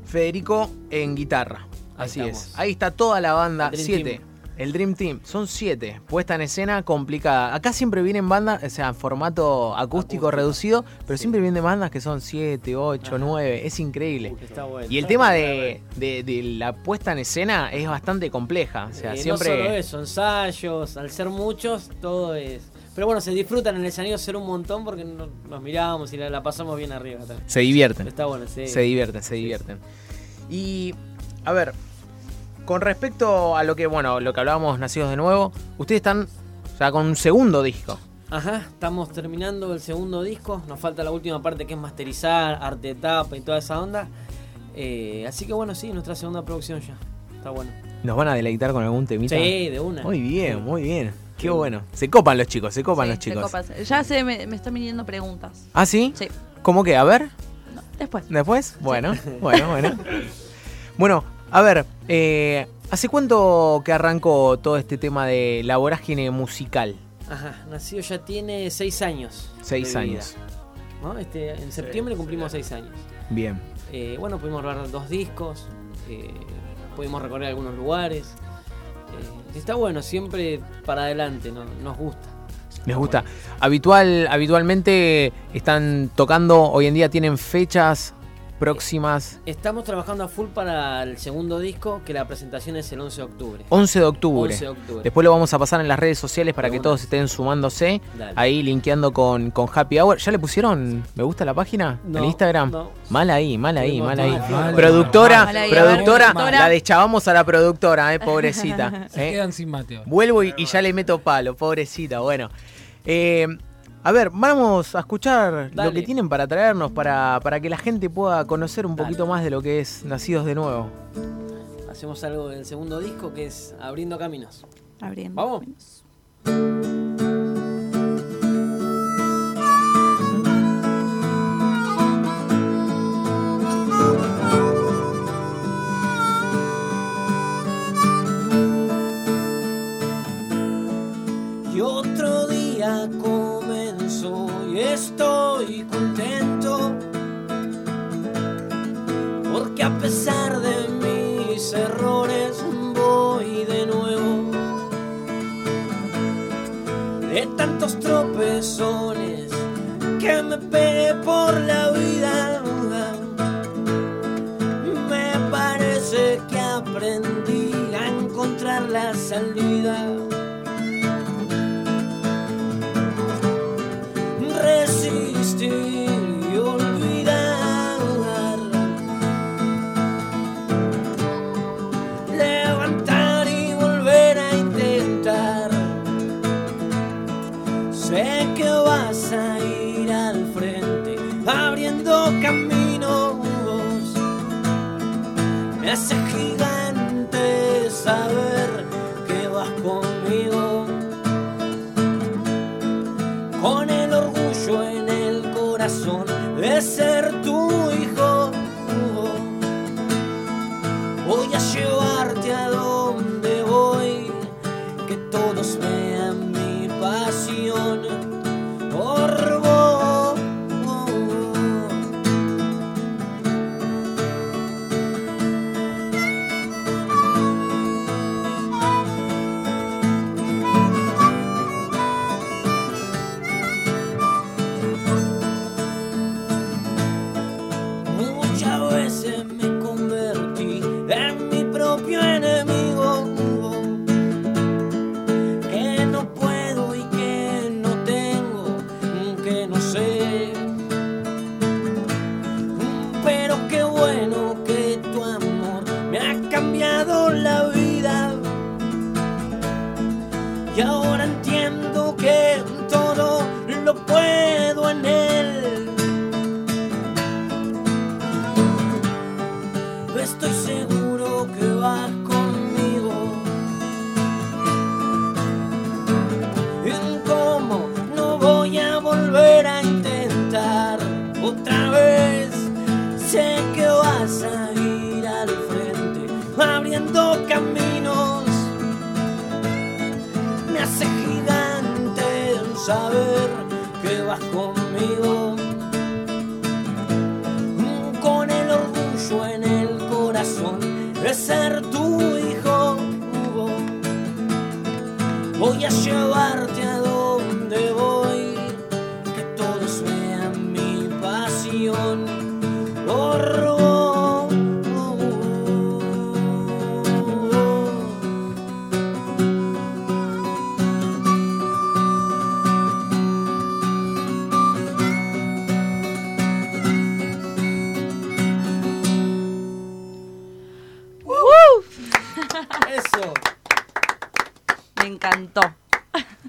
Federico en guitarra. Así es. Ahí está toda la banda. El Dream Siete. Team. El Dream Team. Son siete. Puesta en escena complicada. Acá siempre vienen bandas, o sea, formato acústico, reducido, pero siempre vienen bandas que son siete, ocho, nueve. Es increíble. Está bueno. Y el tema de, de- de la puesta en escena es bastante compleja. O sea, Eh, No siempre. solo eso, ensayos, al ser muchos, todo es. Pero bueno, se disfrutan en el escenario ser un montón porque no- nos miramos y la, la pasamos bien arriba. Se divierten. Está bueno, sí. Se divierten, se divierten. Y, a ver, con respecto a lo que, bueno, lo que hablábamos Nacidos de Nuevo, ustedes están ya con un segundo disco. Ajá, estamos terminando el segundo disco. Nos falta la última parte que es masterizar, arte de tapa y toda esa onda. Eh, así que bueno, sí, nuestra segunda producción ya. Está bueno. ¿Nos van a deleitar con algún temita? Sí, de una. Muy bien, muy bien. Qué bueno. Se copan los chicos, se copan Sí, los chicos. copas. Ya se me, me están viniendo preguntas. ¿Ah, sí? Sí. ¿Cómo que? A ver. Después. ¿Después? Bueno, bueno, bueno. Bueno, a ver, eh, ¿hace cuánto que arrancó todo este tema de la vorágine musical? Ajá, nacido ya tiene seis años. Seis de vida, años. ¿no? Este, en septiembre cumplimos seis años. Bien. Eh, bueno, pudimos grabar dos discos, eh, pudimos recorrer algunos lugares. Eh, está bueno, siempre para adelante, ¿no? nos gusta. Les gusta. Habitual, habitualmente están tocando, hoy en día tienen fechas próximas. Estamos trabajando a full para el segundo disco, que la presentación es el 11 de octubre. 11 de octubre. 11 de octubre. Después lo vamos a pasar en las redes sociales para que todos estén sumándose. Dale. Ahí linkeando con, con Happy Hour. ¿Ya le pusieron me gusta a la página? No, ¿En Instagram? no. Mal ahí, mal ahí, mal ahí. mal, mal, productora, mal ahí, a ver, productora, productora. la deschavamos a la productora, eh, pobrecita. Se eh. quedan sin Mateo. Vuelvo y, y ya le meto palo, pobrecita. Bueno, Eh, a ver, vamos a escuchar lo que tienen para traernos para, para que la gente pueda conocer un poquito más de lo que es Nacidos de Nuevo. Hacemos algo del segundo disco que es Abriendo Caminos. Abriendo. Vamos. Y otro día comenzó y estoy contento. Porque a pesar de mis errores voy de nuevo. De tantos tropezones que me pegué por la vida me parece que aprendí a encontrar la salida Sé que vas a ir al frente, abriendo caminos. Me hace gigante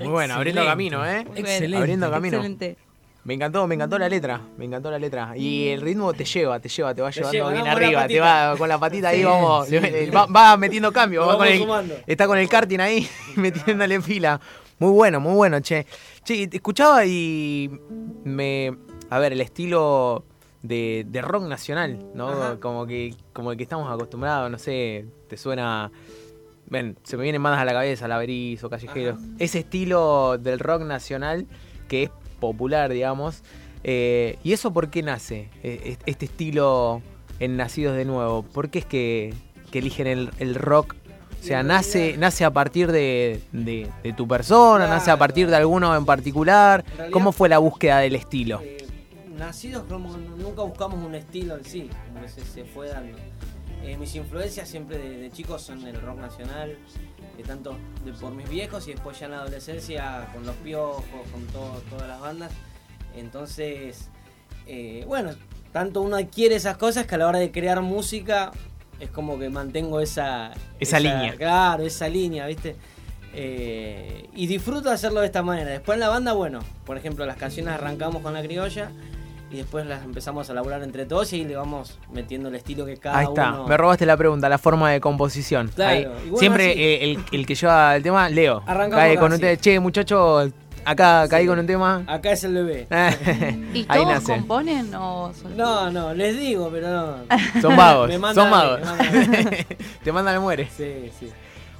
Muy bueno, abriendo camino, ¿eh? Excelente. Abriendo camino. Excelente. Me encantó, me encantó la letra, me encantó la letra. Y el ritmo te lleva, te lleva, te va llevando lleva, bien arriba, te va con la patita ahí, Sí, vamos, sí. le- va, va metiendo cambio, va con el- está con el karting ahí, metiéndole fila. Muy bueno, muy bueno, che. Che, te escuchaba y me... A ver, el estilo de, de rock nacional, ¿no? Como que como el que estamos acostumbrados, no sé, te suena... Ven, se me vienen bandas a la cabeza, Laberizo, Callejero. Ese estilo del rock nacional que es popular, digamos. Eh, ¿Y eso por qué nace? eh, est- este estilo en Nacidos de Nuevo. ¿Por qué es que, que eligen el, el rock? O sea, nace, nace a partir de, de- de tu persona, nace a partir de alguno en particular. realidad- ¿Cómo fue la búsqueda del estilo? Eh, nacidos nunca buscamos un estilo en sí, como se fue dando. Eh, mis influencias siempre de, de chicos son el rock nacional, eh, tanto de- por mis viejos y después ya en la adolescencia con los piojos, con todo- todas las bandas. Entonces, eh, bueno, tanto uno adquiere esas cosas que a la hora de crear música es como que mantengo esa, Esa línea. Claro, esa línea, ¿viste? Y disfruto de hacerlo de esta manera. Después en la banda, bueno, por ejemplo, las canciones arrancamos con la criolla y después las empezamos a elaborar entre todos y ahí le vamos metiendo el estilo que cada Ahí está, uno. me robaste la pregunta, la forma de composición. Claro, bueno, Siempre así. eh, el, el que lleva el tema, Leo. Arrancamos Cae con así. ustedes, che, muchacho, acá caí con un tema. Acá es el bebé. ¿Y Ahí todos nace. componen o son- No, no, les digo, pero no. Son vagos, Me son vagos. me mandan a mí. Te mandan muere. Sí, sí.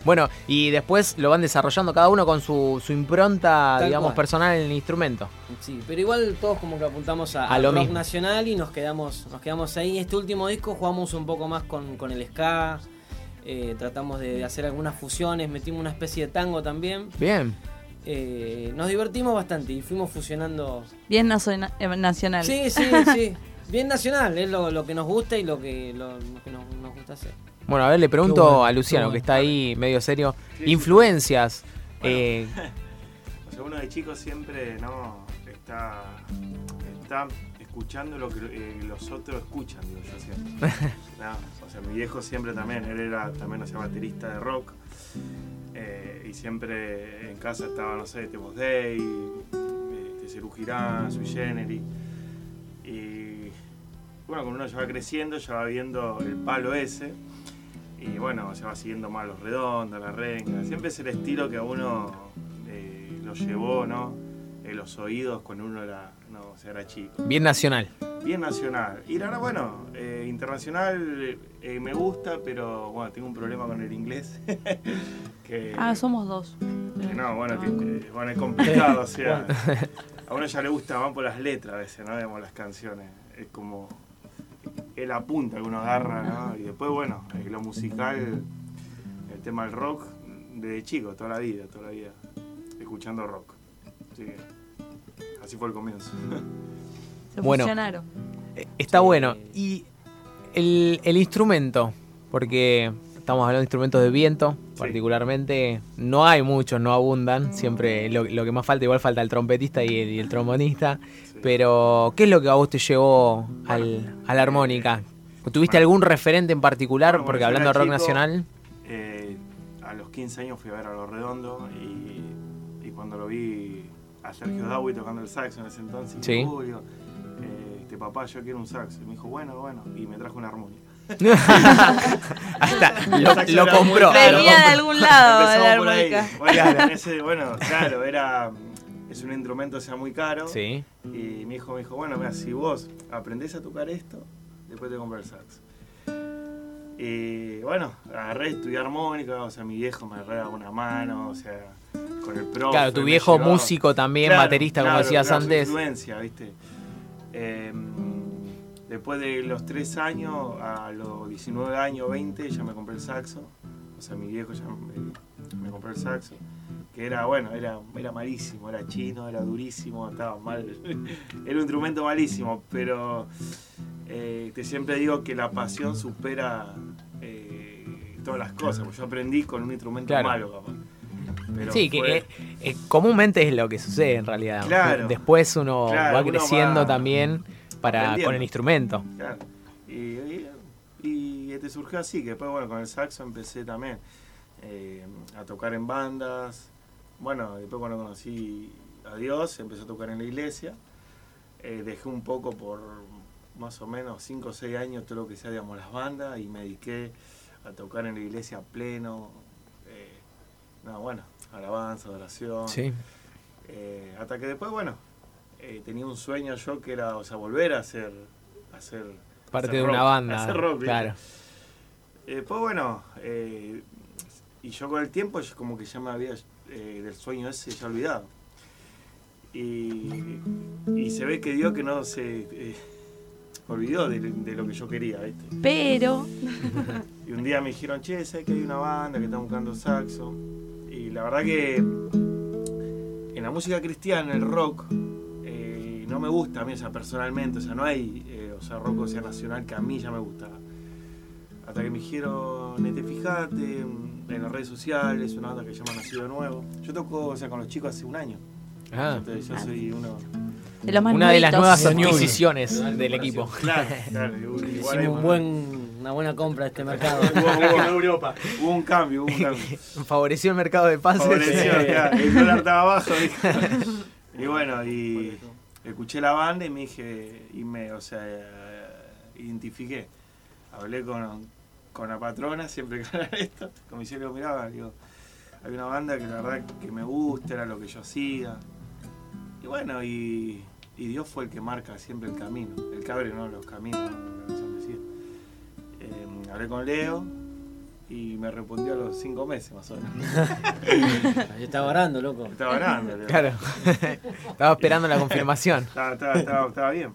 Bueno, y después lo van desarrollando cada uno con su, su impronta, Tal digamos, cual. personal en el instrumento. Sí, pero igual todos como que apuntamos a, A al lo rock mismo. nacional y nos quedamos, nos quedamos ahí. Este último disco jugamos un poco más con, con el ska, eh, tratamos de, de hacer algunas fusiones, metimos una especie de tango también. Bien. Eh, nos divertimos bastante y fuimos fusionando. Bien eh, nacional. Sí, sí, sí. Bien nacional, es lo, lo que nos gusta y lo que, lo, lo que nos, nos gusta hacer. Bueno, a ver, le pregunto bueno, a Luciano, que está ahí medio serio. Sí, Influencias. eh, O sea, uno de chico siempre no está, está escuchando lo que eh, los otros escuchan, digo yo siempre. No, o sea, mi viejo siempre también, él era también o sea, baterista de rock. eh, y siempre en casa estaba, no sé, Temos Day, eh, Tesserú Girán, Sui Generis. Y bueno, cuando uno ya va creciendo, ya va viendo el palo ese. Y bueno, se va siguiendo más los redondos, la renga. Siempre es el estilo que a uno eh, lo llevó, ¿no? En los oídos cuando uno era, no, o sea, era chico. bien nacional. Bien nacional. Y la verdad, bueno, eh, internacional eh, me gusta, pero bueno, tengo un problema con el inglés. que, Ah, somos dos. que no, bueno, que, que, bueno, es complicado, o sea. A uno ya le gusta más por las letras a veces, ¿no? Digamos, las canciones. Es como es la punta que uno agarra, ¿no? Y después, bueno, lo musical, el tema del rock, desde chico, toda la vida, toda la vida, escuchando rock. Así que, así fue el comienzo. Se Bueno. fusionaron. Eh, Está bueno. Y el, el instrumento, porque estamos hablando de instrumentos de viento, particularmente, no hay muchos, no abundan, siempre lo, lo que más falta, igual falta el trompetista y el, y el trombonista, pero ¿qué es lo que a vos te llevó al, a la armónica? ¿Tuviste algún referente en particular? Bueno, porque hablando de rock chico, nacional, eh, a los 15 años fui a ver a Los Redondos y, y cuando lo vi a Sergio Dawi tocando el saxo en ese entonces, Sí. eh, este papá, yo quiero un saxo. Y me dijo, bueno, bueno, y me trajo una armónica. Hasta Y lo- lo compró. Venía de algún lado Empezamos la por ahí. armónica. Bueno, ese- bueno, claro, era, es un instrumento o sea, muy caro. Sí. Y mi hijo me dijo, bueno, mira, si vos aprendés a tocar esto, después te compras el saxo. Y bueno, agarré a estudiar armónica, o sea, mi viejo me agarraba una mano, o sea, con el profe. Claro, tu viejo llevaba. músico también, baterista, como decías claro, antes. influencia, ¿viste? Eh, después de los 3 años, a los 19 años, 20, ya me compré el saxo. O sea, mi viejo ya me, me compró el saxo. Que era, bueno, era, era malísimo, era chino, era durísimo, estaba mal. era un instrumento malísimo, pero eh, te siempre digo que la pasión supera eh, todas las cosas. Porque yo aprendí con un instrumento Claro. malo, capaz. Pero Sí, que eh, eh, comúnmente es lo que sucede en realidad. Claro. Después uno Claro, va uno creciendo va también para con el instrumento. Claro. Y, y, y te surgió así, que después, bueno, con el saxo empecé también. eh, a tocar en bandas. Bueno, después cuando conocí a Dios, empecé a tocar en la iglesia. Eh, dejé un poco por más o menos 5 o 6 años todo lo que sea, digamos, las bandas y me dediqué a tocar en la iglesia a pleno. eh, no, bueno, alabanza, adoración. Sí. Eh, hasta que después, bueno, eh, tenía un sueño yo que era, o sea, volver a hacer, a hacer Parte hacer de rock, una banda. hacer rock, claro. Después, bueno, eh, y yo con el tiempo, yo como que ya me había eh, del sueño ese ya olvidado. Y, y se ve que Dios que no se eh, olvidó de, de lo que yo quería, ¿viste? Pero. Y un día me dijeron, che, sé que hay una banda que está buscando saxo. Y la verdad que en la música cristiana, el rock, eh, no me gusta a mí, o sea, personalmente, o sea, no hay, eh, o sea, rock, o sea, nacional que a mí ya me gusta. Hasta que me dijeron, "Nete, fíjate, en las redes sociales, una banda que se llama Nacido de Nuevo. Yo toco, o sea, con los chicos hace un año. Ah. Entonces yo soy uno... De los más Una de las nuevas adquisiciones del equipo. Claro, claro, Hicimos un una- buen, una buena compra de este mercado. Hubo, hubo- hubo un cambio, hubo un cambio. Favoreció el mercado de pases. Favoreció, claro, el dólar estaba abajo. dijo. y bueno, y escuché la banda y me dije, y me, o sea, identifiqué. Hablé con, con la patrona, siempre que era esto, como hicieron, digo, mirá, digo, hay una banda que la verdad que me gusta, era lo que yo hacía. Y bueno, y, y Dios fue el que marca siempre el camino, el que abre ¿no? los caminos. Eh, hablé con Leo y me respondió a los cinco meses más o menos. Yo estaba orando, loco. Estaba orando, Leo. Claro. Estaba esperando la confirmación. Estaba, estaba, estaba, estaba bien.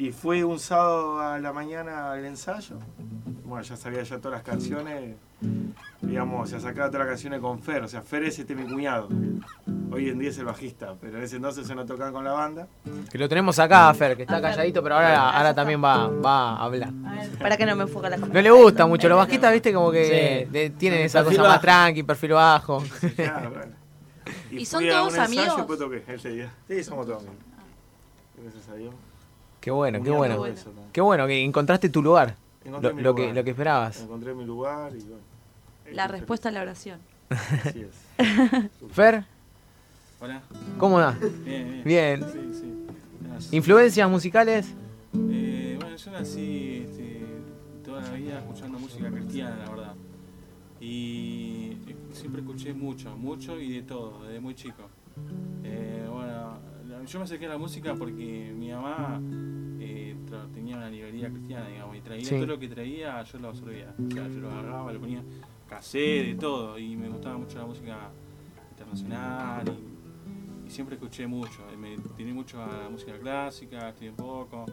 Y fue un sábado a la mañana al ensayo. Bueno, ya sabía ya todas las canciones. Digamos, se sacaba todas las canciones con Fer. O sea, Fer es este mi cuñado. Hoy en día es el bajista, pero en ese entonces se no tocaba con la banda. Que lo tenemos acá, Fer, que está calladito, pero ahora, ahora también va, va a hablar. Para que no me enfoque la cámara. No le gusta mucho, los bajistas, viste, como que Sí. de- tienen esa perfil cosa más tranqui, perfil bajo. Claro, bueno. ¿Y son fui todos ensayo amigos? Y después toqué ese día. Sí, somos todos amigos. Gracias a Dios. Qué bueno, qué bueno. eso. Qué bueno que encontraste tu lugar. Encontré Lo, mi lo que, lugar. lo que esperabas. Encontré mi lugar y bueno. La respuesta a la oración. Así es. Fer, Hola. ¿cómo va? Bien, bien. Bien. Sí. ¿Influencias musicales? Eh, bueno, yo nací este, toda la vida escuchando música cristiana, la verdad. Y eh, siempre escuché mucho, mucho y de todo, desde muy chico. Eh, yo me acerqué a la música porque mi mamá eh, tenía una librería cristiana, digamos, y traía Sí. todo lo que traía, yo lo absorbía. O sea, yo lo agarraba, lo ponía cassette, de todo, y me gustaba mucho la música internacional y, y siempre escuché mucho. y Me tiré mucho a la música clásica, estudié un poco.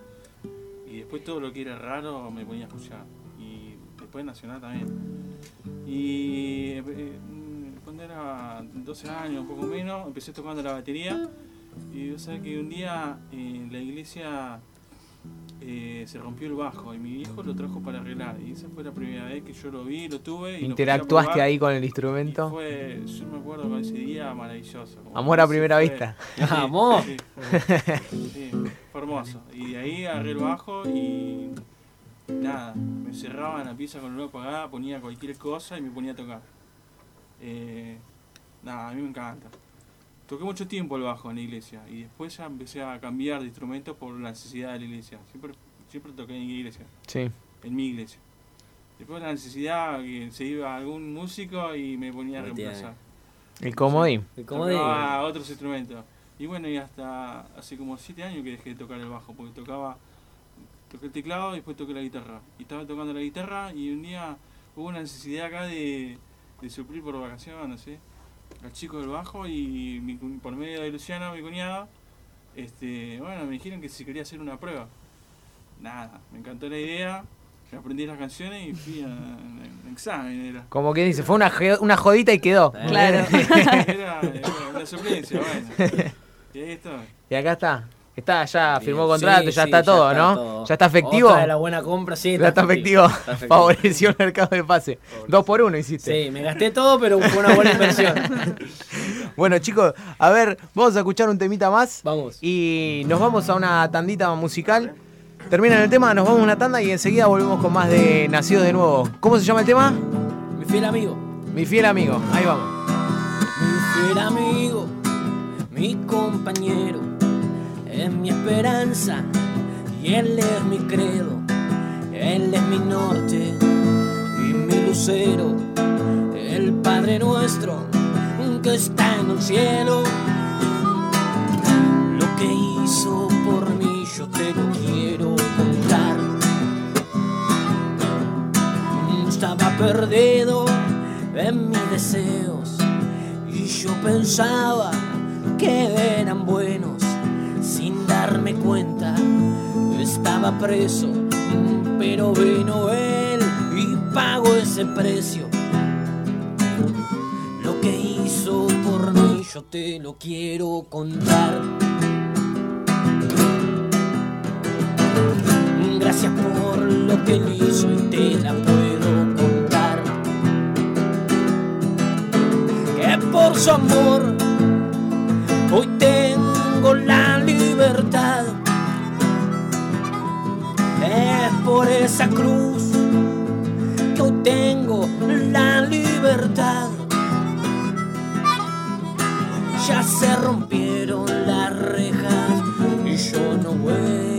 Y después todo lo que era raro me ponía a escuchar. Y después nacional también. Y eh, mm, cuando era 12 años, un poco menos, empecé tocando la batería. Y vos sabés que un día en la iglesia eh, se rompió el bajo y mi viejo lo trajo para arreglar. Y esa fue la primera vez que yo lo vi, lo tuve. Y ¿Interactuaste probar. ahí con el instrumento? fue, yo me acuerdo con ese día maravilloso. Amor a primera fue- vista. Sí, Amor. sí, fue, sí, fue hermoso. Y de ahí agarré el bajo y nada, me cerraba en la pieza con la luz apagada, ponía cualquier cosa y me ponía a tocar. Eh, nada, a mí me encanta. Toqué mucho tiempo el bajo en la iglesia y después ya empecé a cambiar de instrumento por la necesidad de la iglesia. Siempre, siempre toqué en la iglesia, Sí. en mi iglesia. Después la necesidad que se iba algún músico y me ponía a reemplazar. El comodín. El comodín. Tocaba otros instrumentos. Y bueno, y hasta hace como 7 años que dejé de tocar el bajo, porque tocaba, toqué el teclado y después toqué la guitarra. Y estaba tocando la guitarra y un día hubo una necesidad acá de, de suplir por vacaciones, ¿sí? Al chico del bajo y mi por medio de Luciano, mi cuñado, este, bueno, me dijeron que si quería hacer una prueba. Nada, me encantó la idea, me aprendí las canciones y fui a, a- a examen. Era. Como que dice, fue una, una jodita y quedó. Claro. Era, era una suplencia, bueno. Y ahí estoy. Y acá está. Está, ya firmó contrato, Sí, ya sí, está todo, ¿no? todo. Ya está efectivo. Otra de la buena compra, sí. Ya está efectivo. Está efectivo. Favoreció el mercado de pase. Dos por uno hiciste. Sí, me gasté todo, pero fue una buena inversión. Bueno, chicos, a ver, vamos a escuchar un temita más. Vamos. Y nos vamos a una tandita musical. Termina el tema, nos vamos a una tanda y enseguida volvemos con más de Nacido de Nuevo. ¿Cómo se llama el tema? Mi fiel amigo. Mi fiel amigo, ahí vamos. Mi fiel amigo, mi compañero, mi esperanza y él es mi credo. Él es mi norte y mi lucero, el Padre nuestro que está en el cielo. Lo que hizo por mí yo te lo quiero contar. Estaba perdido en mis deseos y yo pensaba que eran buenos sin darme cuenta. Estaba preso, pero vino él y pagó ese precio. Lo que hizo por mí yo te lo quiero contar. Gracias por lo que él hizo y te la puedo contar. Que por su amor por esa cruz que hoy tengo la libertad. Ya se rompieron las rejas y yo no vuelvo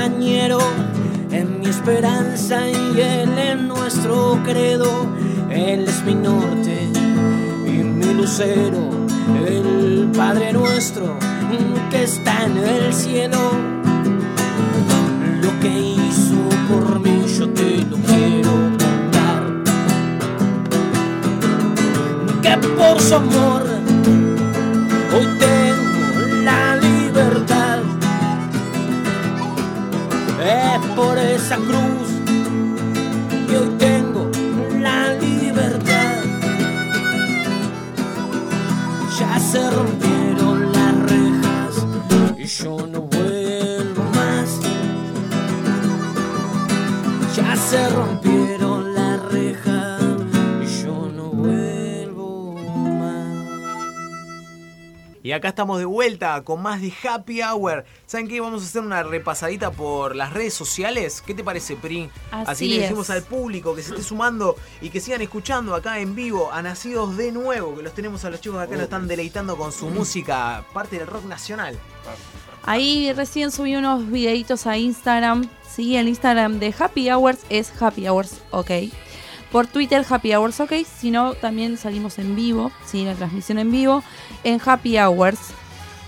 compañero, en mi esperanza y él es nuestro credo. Él es mi norte y mi lucero, el Padre nuestro que está en el cielo. Lo que hizo por mí yo te lo quiero contar. Que por su amor Y acá estamos de vuelta con más de Happy Hour. ¿Saben qué? Vamos a hacer una repasadita por las redes sociales. ¿Qué te parece, Pri? Así le decimos al público que se esté sumando y que sigan escuchando acá en vivo a Nacidos de Nuevo, que los tenemos a los chicos acá, nos están deleitando con su música, parte del rock nacional. Ahí recién subí unos videitos a Instagram. Sí, el Instagram de Happy Hours es Happy Hours OK. Por Twitter Happy Hours OK. Si no, también salimos en vivo. Sí, la transmisión en vivo. En Happy Hours.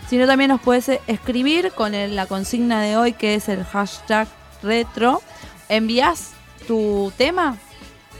Si no, también nos puedes eh, escribir con el- la consigna de hoy que es el hashtag retro. Envías tu tema.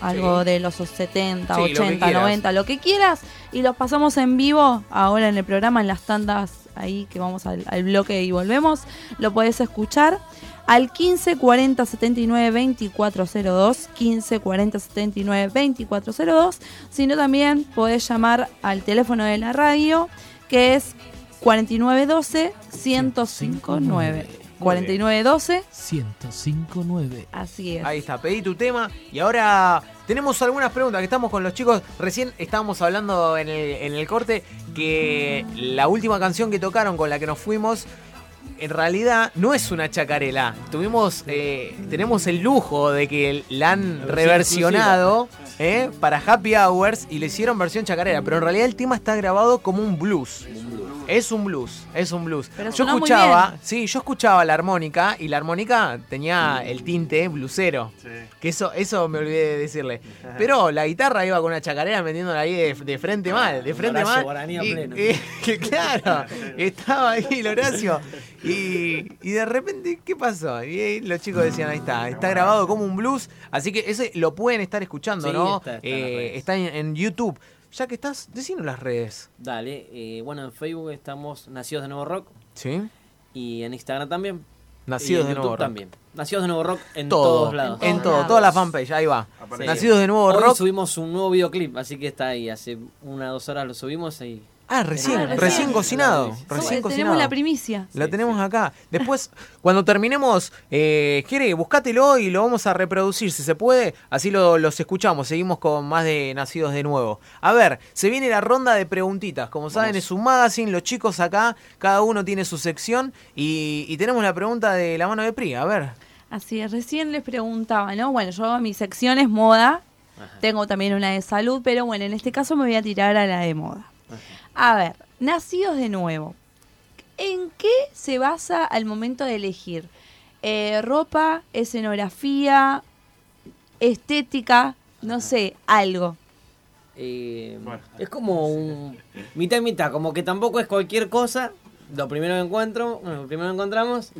Algo Sí. de los 70, Sí, lo que 80, quieras. 90, lo que quieras. Y los pasamos en vivo ahora en el programa, en las tandas ahí que vamos al, al bloque y volvemos. Lo podés escuchar al 15 40 79 2402. 15 40 79 2402. Si no, también podés llamar al teléfono de la radio que es 4912 1059. 4912 1059. Así es. Ahí está, pedí tu tema. Y ahora tenemos algunas preguntas que estamos con los chicos. Recién estábamos hablando en el, en el corte que la última canción que tocaron con la que nos fuimos. En realidad no es una chacarela. Tuvimos, eh, tenemos el lujo de que la han reversionado eh, para Happy Hours y le hicieron versión chacarera. Pero en realidad el tema está grabado como un blues. Es un blues, es un blues. Pero yo escuchaba, sí, yo escuchaba la armónica y la armónica tenía el tinte blusero. Que eso, eso me olvidé de decirle. Pero la guitarra iba con una chacarera metiéndola ahí de, de frente mal, de frente Horacio mal. Y- pleno. y- que claro, estaba ahí el Horacio. Y, y de repente, ¿qué pasó? Y ahí los chicos decían, ahí está, está grabado como un blues. Así que ese lo pueden estar escuchando, Sí, ¿no? está- Eh, redes. está en, en YouTube. Ya que estás, decinos las redes. Dale, eh, bueno, en Facebook estamos Nacidos de Nuevo Rock. Sí. Y en Instagram también. Nacidos Y en de YouTube Nuevo Rock. también. Nacidos de Nuevo Rock en Todo, todos lados. En todo, toda la fanpage, ahí va. Sí. Nacidos de Nuevo Hoy Rock. subimos un nuevo videoclip, así que está ahí. Hace una o dos horas lo subimos y Ah, recién, Ah, recién, recién. cocinado. Somos- Recién tenemos cocinado. la primicia. Lo tenemos acá. Después, cuando terminemos, eh, Jere, buscátelo y lo vamos a reproducir si se puede. Así lo- los escuchamos. Seguimos con más de Nacidos de Nuevo. A ver, se viene la ronda de preguntitas. Como saben, es un magazine. Los chicos acá, cada uno tiene su sección. Y, y tenemos la pregunta de la mano de Pri. A ver. Así es, recién les preguntaba, ¿no? Bueno, yo mi sección es moda, tengo también una de salud, pero bueno, en este caso me voy a tirar a la de moda. A ver, nacidos de nuevo. ¿En qué se basa al momento de elegir? Eh, ropa, escenografía, estética, no sé, algo. Eh, Es como un mitad y mitad, como que tampoco es cualquier cosa. Lo primero que encuentro, bueno, lo primero que encontramos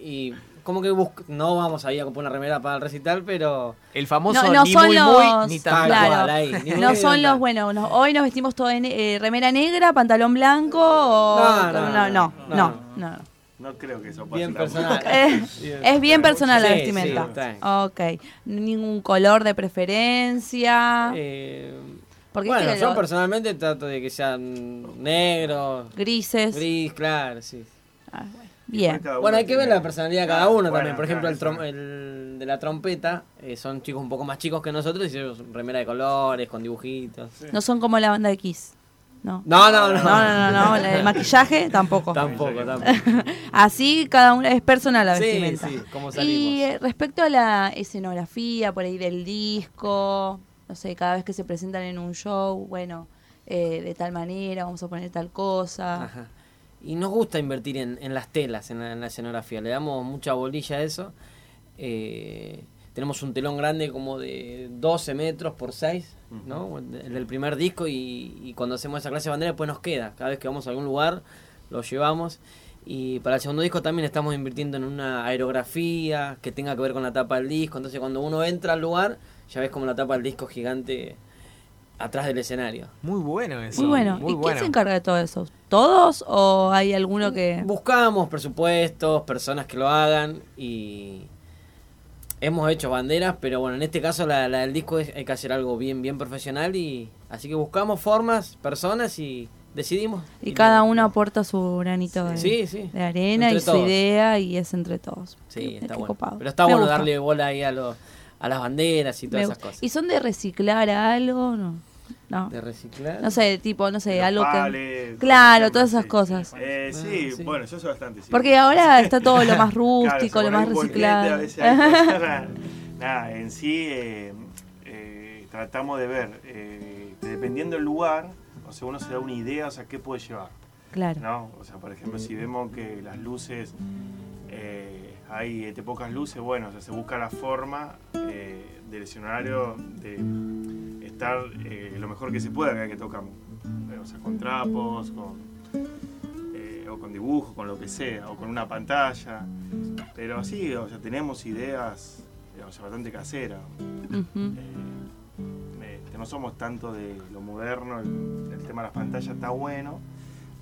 y como que busc- no vamos ahí a comprar una remera para el recital, pero el famoso No, no son los, ni claro, tan cual, ahí, ni muy no ni son los, bueno, no- hoy nos vestimos todo en eh, remera negra, pantalón blanco o No, no, no, no, no, no, no, no. No creo que eso pase. Bien personal. Eh, es bien personal la Sí, vestimenta. sí, ok. Ningún color de preferencia. Eh, Porque bueno, yo lo- personalmente trato de que sean negros, Grises. gris, claro, sí. Bien. Bueno, hay que ver la personalidad de cada uno Bueno, también. Por ejemplo, el, trom- el de la trompeta eh, son chicos un poco más chicos que nosotros y ellos remera de colores, con dibujitos. No son como la banda de Kiss. No. No, no, no. No, no, no, no, El maquillaje tampoco. Tampoco, tampoco. Así cada uno es personal la Sí, vestimenta. sí, como y salimos. eh, respecto a la escenografía, por ahí del disco, no sé, cada vez que se presentan en un show, bueno, eh, de tal manera, vamos a poner tal cosa. Ajá. Y nos gusta invertir en, en las telas, en la, en la escenografía. Le damos mucha bolilla a eso. Eh, tenemos un telón grande como de 12 metros por 6, ¿no? El del primer disco y, y cuando hacemos esa clase de bandera después nos queda. Cada vez que vamos a algún lugar lo llevamos. Y para el segundo disco también estamos invirtiendo en una aerografía que tenga que ver con la tapa del disco. Entonces cuando uno entra al lugar ya ves como la tapa del disco gigante atrás del escenario. Muy bueno eso. Muy bueno. ¿Y quién se encarga de todo eso? ¿Todos o hay alguno que...? Buscamos presupuestos, personas que lo hagan y hemos hecho banderas, pero bueno, en este caso la, la del disco es, hay que hacer algo bien, bien profesional y así que buscamos formas, personas y decidimos. Y cada uno aporta su granito de, Sí, sí. de arena Entre y su idea y es entre todos. Sí, está bueno. copado. Pero está Me bueno gusta. darle bola ahí a, los a las banderas y Me todas esas cosas. ¿Y son de reciclar algo? No. No. ¿De reciclar? No sé, tipo, no sé, algo que... Claro, todas esas cosas. Eh, sí, bueno, yo soy bastante. sí. Porque ahora está todo lo más rústico, lo más reciclado. a veces hay cosas- Nada, en sí eh, eh, tratamos de ver, eh, dependiendo del lugar, o sea, uno se da una idea, o sea, qué puede llevar. Claro. ¿no? O sea, por ejemplo, si vemos que las luces, eh, hay este, pocas luces, bueno, o sea, se busca la forma eh, del escenario de estar eh, lo mejor que se pueda cada que tocamos. Eh, O sea, con trapos, con, o con dibujos, con lo que sea, o con una pantalla. Pero sí, o sea, tenemos ideas o sea, bastante caseras. Que no somos tanto de lo moderno, el, el tema de las pantallas está bueno,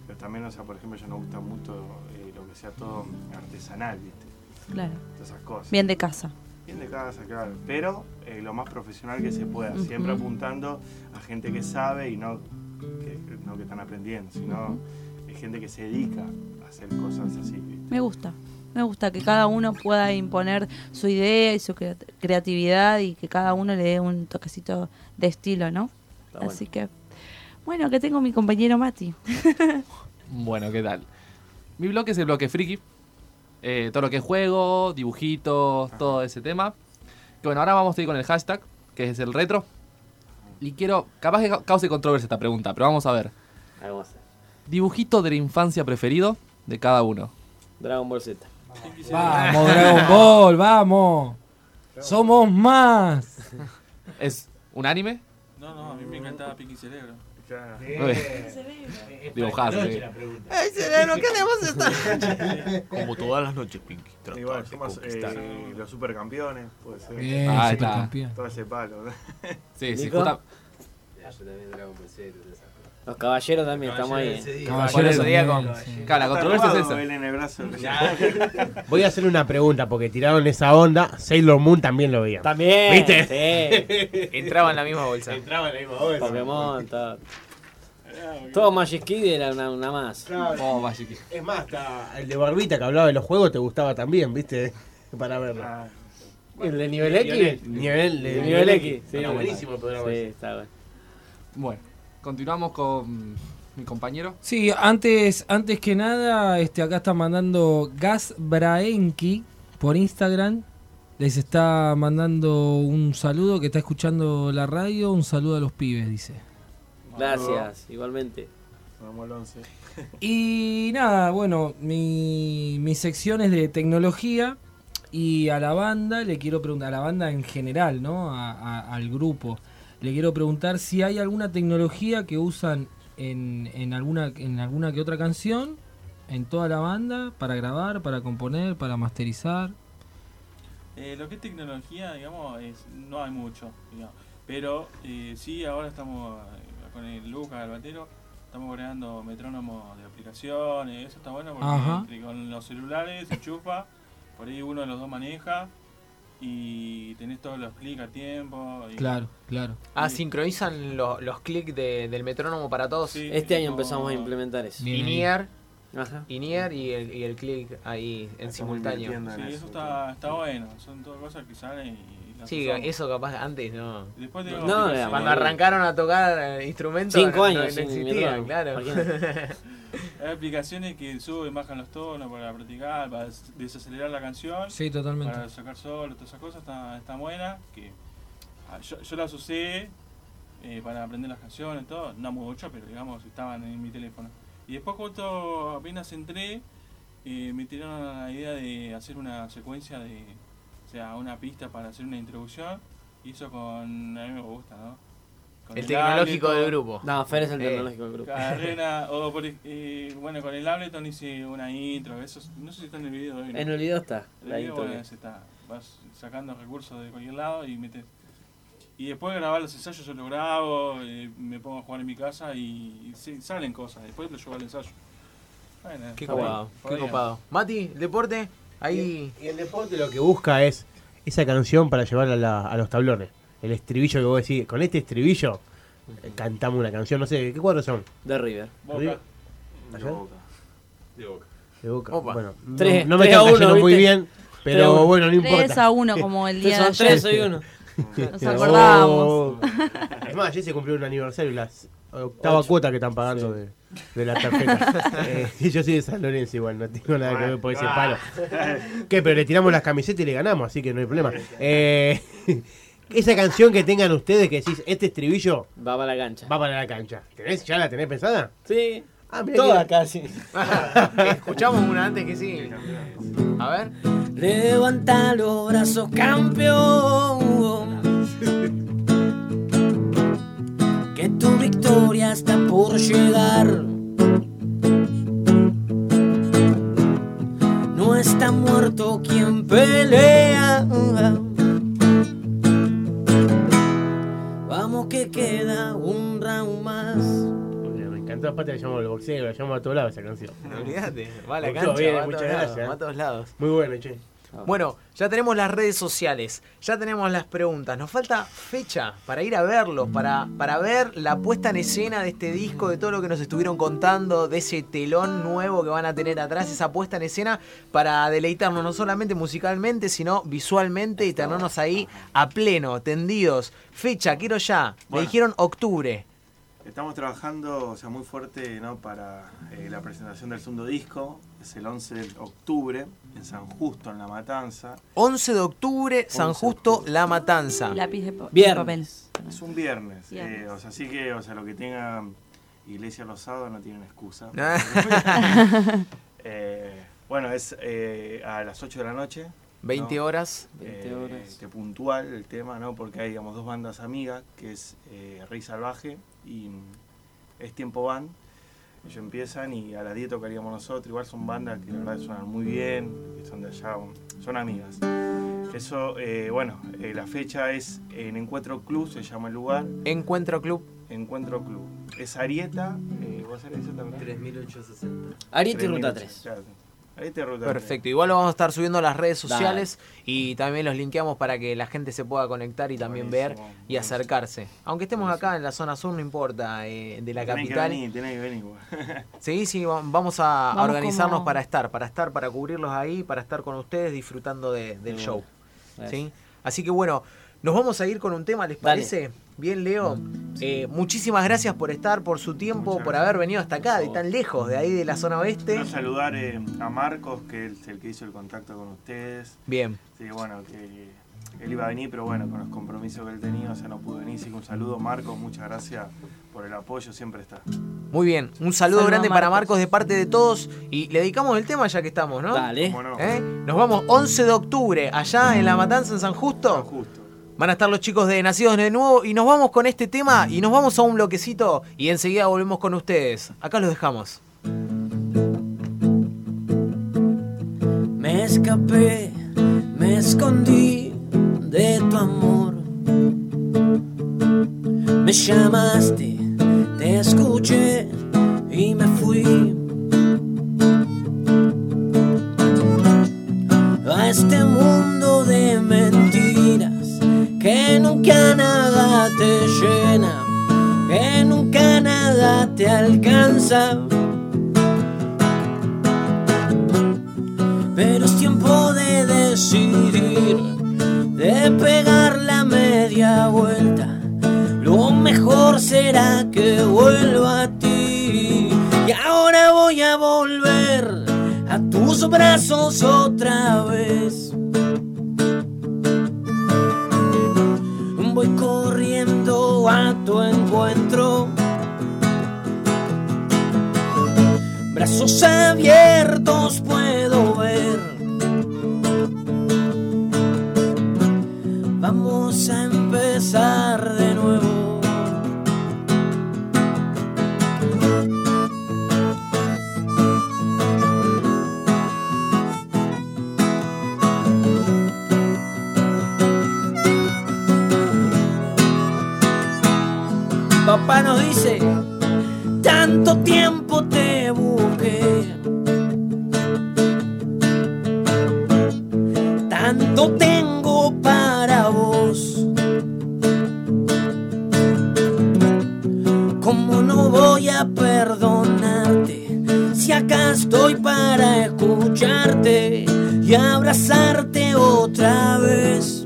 pero también, o sea, por ejemplo, yo no gusta mucho eh, lo que sea todo artesanal, ¿viste? Claro. Todas esas cosas. Bien de casa. Bien de casa, claro. Pero eh, lo más profesional que se pueda, siempre apuntando a gente que sabe y no que, no que están aprendiendo, sino eh, gente que se dedica a hacer cosas así, ¿viste? Me gusta. Me gusta que cada uno pueda imponer su idea y su crea- creatividad y que cada uno le dé un toquecito de estilo, ¿no? Así que, bueno, que tengo mi compañero Mati. Bueno, ¿qué tal? Mi bloque es el bloque friki. Eh, todo lo que es juego, dibujitos, todo ese tema. Que bueno, ahora vamos a ir con el hashtag, que es el retro. Y quiero, capaz que ca- cause controversia esta pregunta, pero vamos a ver. Algo así. Dibujito de la infancia preferido de cada uno. Dragon Ball Z. Vamos, Dragon Ball, vamos. Somos más. ¿Es un anime? No, no, a mí me encantaba Pinky Cerebro. Dibujazo, sí. ¡Ay, cerebro, qué hacemos esta Como todas las noches, Pinky. Igual, somos eh, los supercampeones, puede ser. Bien, Ah, está. supercampeón. Todo ese palo. Sí, sí, Nico. justa- Los caballeros también, estamos ahí. Caballero Zodíaco. también, Claro, la controversia es esa. Él en el brazo. Voy a hacer una pregunta porque tiraron esa onda. Sailor Moon también lo veía. También. ¿Viste? Sí. Entraba en la misma bolsa. Entraba en la misma bolsa. Pokémon, todo. Todo Magic Kid era una, una más. Oh, Magic Kid. Es más, hasta el de Barbita que hablaba de los juegos te gustaba también, ¿viste? Para verlo. ¿El de nivel X? Nivel, nivel, de Nivel X. Sí, Era buenísimo el programa. Sí, está bueno. Bueno, continuamos con mi compañero. Sí, antes, antes que nada, este, acá está mandando Gas Braenki por Instagram. Les está mandando un saludo que está escuchando la radio. Un saludo a los pibes, dice. Gracias, igualmente. Vamos al 11. Y nada, bueno, mi, mi sección es de tecnología y a la banda le quiero preguntar, a la banda en general, ¿no? A- a- al grupo. Le quiero preguntar si hay alguna tecnología que usan en, en, alguna, en alguna que otra canción, en toda la banda, para grabar, para componer, para masterizar. Eh, lo que es tecnología, digamos, es, no hay mucho, digamos. Pero eh, sí, ahora estamos eh, con el Lucas, el batero, estamos creando metrónomos de aplicaciones, eso está bueno porque Ajá. con los celulares se enchufa, por ahí uno de los dos maneja y tenés todos los clics a tiempo. y- Claro, claro. Ah, sincronizan lo- los clics de- del metrónomo para todos. Este año empezamos a implementar eso. Inier, Ajá. Inier y el, y el clic ahí en simultáneo. Sí, eso está, está bueno, son todas cosas que salen y Sí, eso capaz antes no. Después no, aplicaciones- cuando arrancaron a tocar eh, instrumentos Cinco no- años no, existían, claro. Hay aplicaciones que suben, bajan los tonos para practicar, para des- desacelerar la canción. Sí, totalmente. Para sacar solo, todas esas cosas están está buenas. Que, ah, yo, yo las usé eh, para aprender las canciones, todo. No mucho, pero digamos, estaban en mi teléfono. Y después justo apenas entré, eh, me tiraron la idea de hacer una secuencia de, sea, una pista para hacer una introducción. Y eso con, a mí me gusta, ¿no? Con El tecnológico Ableton. del grupo. No, Fer es el Eh. tecnológico del grupo. Carrera, o por, eh, bueno, con el Ableton hice una intro, eso, no sé si está en el video. hoy, ¿no? En el video está, El la video, intro bueno, que- ese está. Vas sacando recursos de cualquier lado y metes. Y después de grabar los ensayos yo lo grabo, eh, me pongo a jugar en mi casa y, y sí, salen cosas. Después lo llevo al ensayo. Bueno, Qué copado, qué copado. Mati, deporte, ahí. Y el deporte lo que busca es esa canción para llevar a, la- a los tablones. El estribillo que vos decís, con este estribillo eh, cantamos una canción, no sé, ¿qué cuadros son? De River. Boca. River. De ¿Allá? boca. De boca. De Boca. Opa. Bueno, no- Tres- no, me tres a están uno, cayendo muy ¿viste? bien, a pero uno. bueno, no importa. 3 a 1 como el día de ayer. tres, soy uno. Nos Oh. acordábamos. Es más, ayer se cumplió un aniversario y la octava cuota que están pagando de, de la tarjeta. Eh, y yo soy de San Lorenzo igual, no tengo nada que ver por ese palo. ¿Qué? Pero le tiramos las camisetas y le ganamos, así que no hay problema. Eh, esa canción que tengan ustedes que decís, este estribillo Va para la cancha. va para la cancha. ¿Tenés, ¿Ya la tenés pensada? Sí. Ah, Toda que- casi. Escuchamos una antes que sí. A ver. Levanta los brazos, campeón. Que tu victoria está por llegar. No está muerto quien pelea. Vamos que queda. Encantó, aparte la al boxeo, la llamamos a todos lados esa canción. Olvídate, va a la cancha, bien, va a muchas todos lados, gracias. va a todos lados. Muy bueno, che. Bueno, ya tenemos las redes sociales, ya tenemos las preguntas. Nos falta fecha para ir a verlos, para, para ver la puesta en escena de este disco, de todo lo que nos estuvieron contando, de ese telón nuevo que van a tener atrás, esa puesta en escena para deleitarnos no solamente musicalmente, sino visualmente y tenernos ahí a pleno, tendidos. Fecha, quiero ya. Me dijeron octubre. Estamos trabajando, o sea, muy fuerte, ¿no? Para eh, la presentación del segundo disco. Es el 11 de octubre en San Justo, en La Matanza. 11 de octubre, San 11 de Justo, La Matanza. Lápiz de, de papel. Es un viernes. Viernes. eh, o sea, así que, o sea, lo que tenga iglesia los sábados no tienen excusa. Eh, bueno, es eh, a las 8 de la noche. 20 ¿no? horas. 20 Eh, horas. que puntual el tema, ¿no? Porque hay, digamos, dos bandas amigas, que es eh, Rey Salvaje y mm, Es Tiempo Band. Ellos empiezan y a las 10 tocaríamos nosotros. Igual son bandas que la verdad suenan muy bien, que son de allá, son amigas. Eso, eh, bueno, eh, la fecha es en Encuentro Club, se llama el lugar. Encuentro Club. Encuentro Club. Es Arieta, eh, ¿vos sabés Arieta, verdad? 3860. Arieta y Ruta 3. Claro. Ahí te. Perfecto, igual lo vamos a estar subiendo a las redes Dale. sociales y también los linkeamos para que la gente se pueda conectar y también ver y acercarse. Aunque estemos acá en la zona sur, no importa, eh, de la Tenés que capital. venir, tenés que venir. Sí, sí, va- vamos a, Vamos organizarnos como- para estar, para estar, para cubrirlos ahí, para estar con ustedes disfrutando de- del Muy show. bueno. ¿sí? Así que bueno, nos vamos a ir con un tema, ¿les Dale. Bien, Leo. Eh, muchísimas gracias por estar, por su tiempo, por haber venido hasta acá, de tan lejos, de ahí de la zona oeste. Quiero saludar eh, a Marcos, que es el que hizo el contacto con ustedes. Bien. Sí, bueno, que él iba a venir, pero bueno, con los compromisos que él tenía, o sea, no pudo venir. Así que un saludo, Marcos, muchas gracias por el apoyo, siempre está. Muy bien, un saludo grande para Marcos. De parte de todos y le dedicamos el tema ya que estamos, ¿no? Dale. Cómo no. ¿Eh? Nos vamos 11 de octubre allá en La Matanza, en San Justo. Van a estar los chicos de Nacidos de Nuevo y nos vamos con este tema y nos vamos a un bloquecito y enseguida volvemos con ustedes. Acá los dejamos. Me escapé, me escondí de tu amor. Me llamaste, te escuché y me fui. A este mundo de mentiras que nunca nada te llena, que nunca nada te alcanza. Pero es tiempo de decidir, de pegar la media vuelta. Lo mejor será que vuelva a ti. Y ahora voy a volver a tus brazos otra vez. Brazos abiertos puedo ver. Vamos a empezar de nuevo. Papá nos dice, tanto tiempo abrazarte otra vez.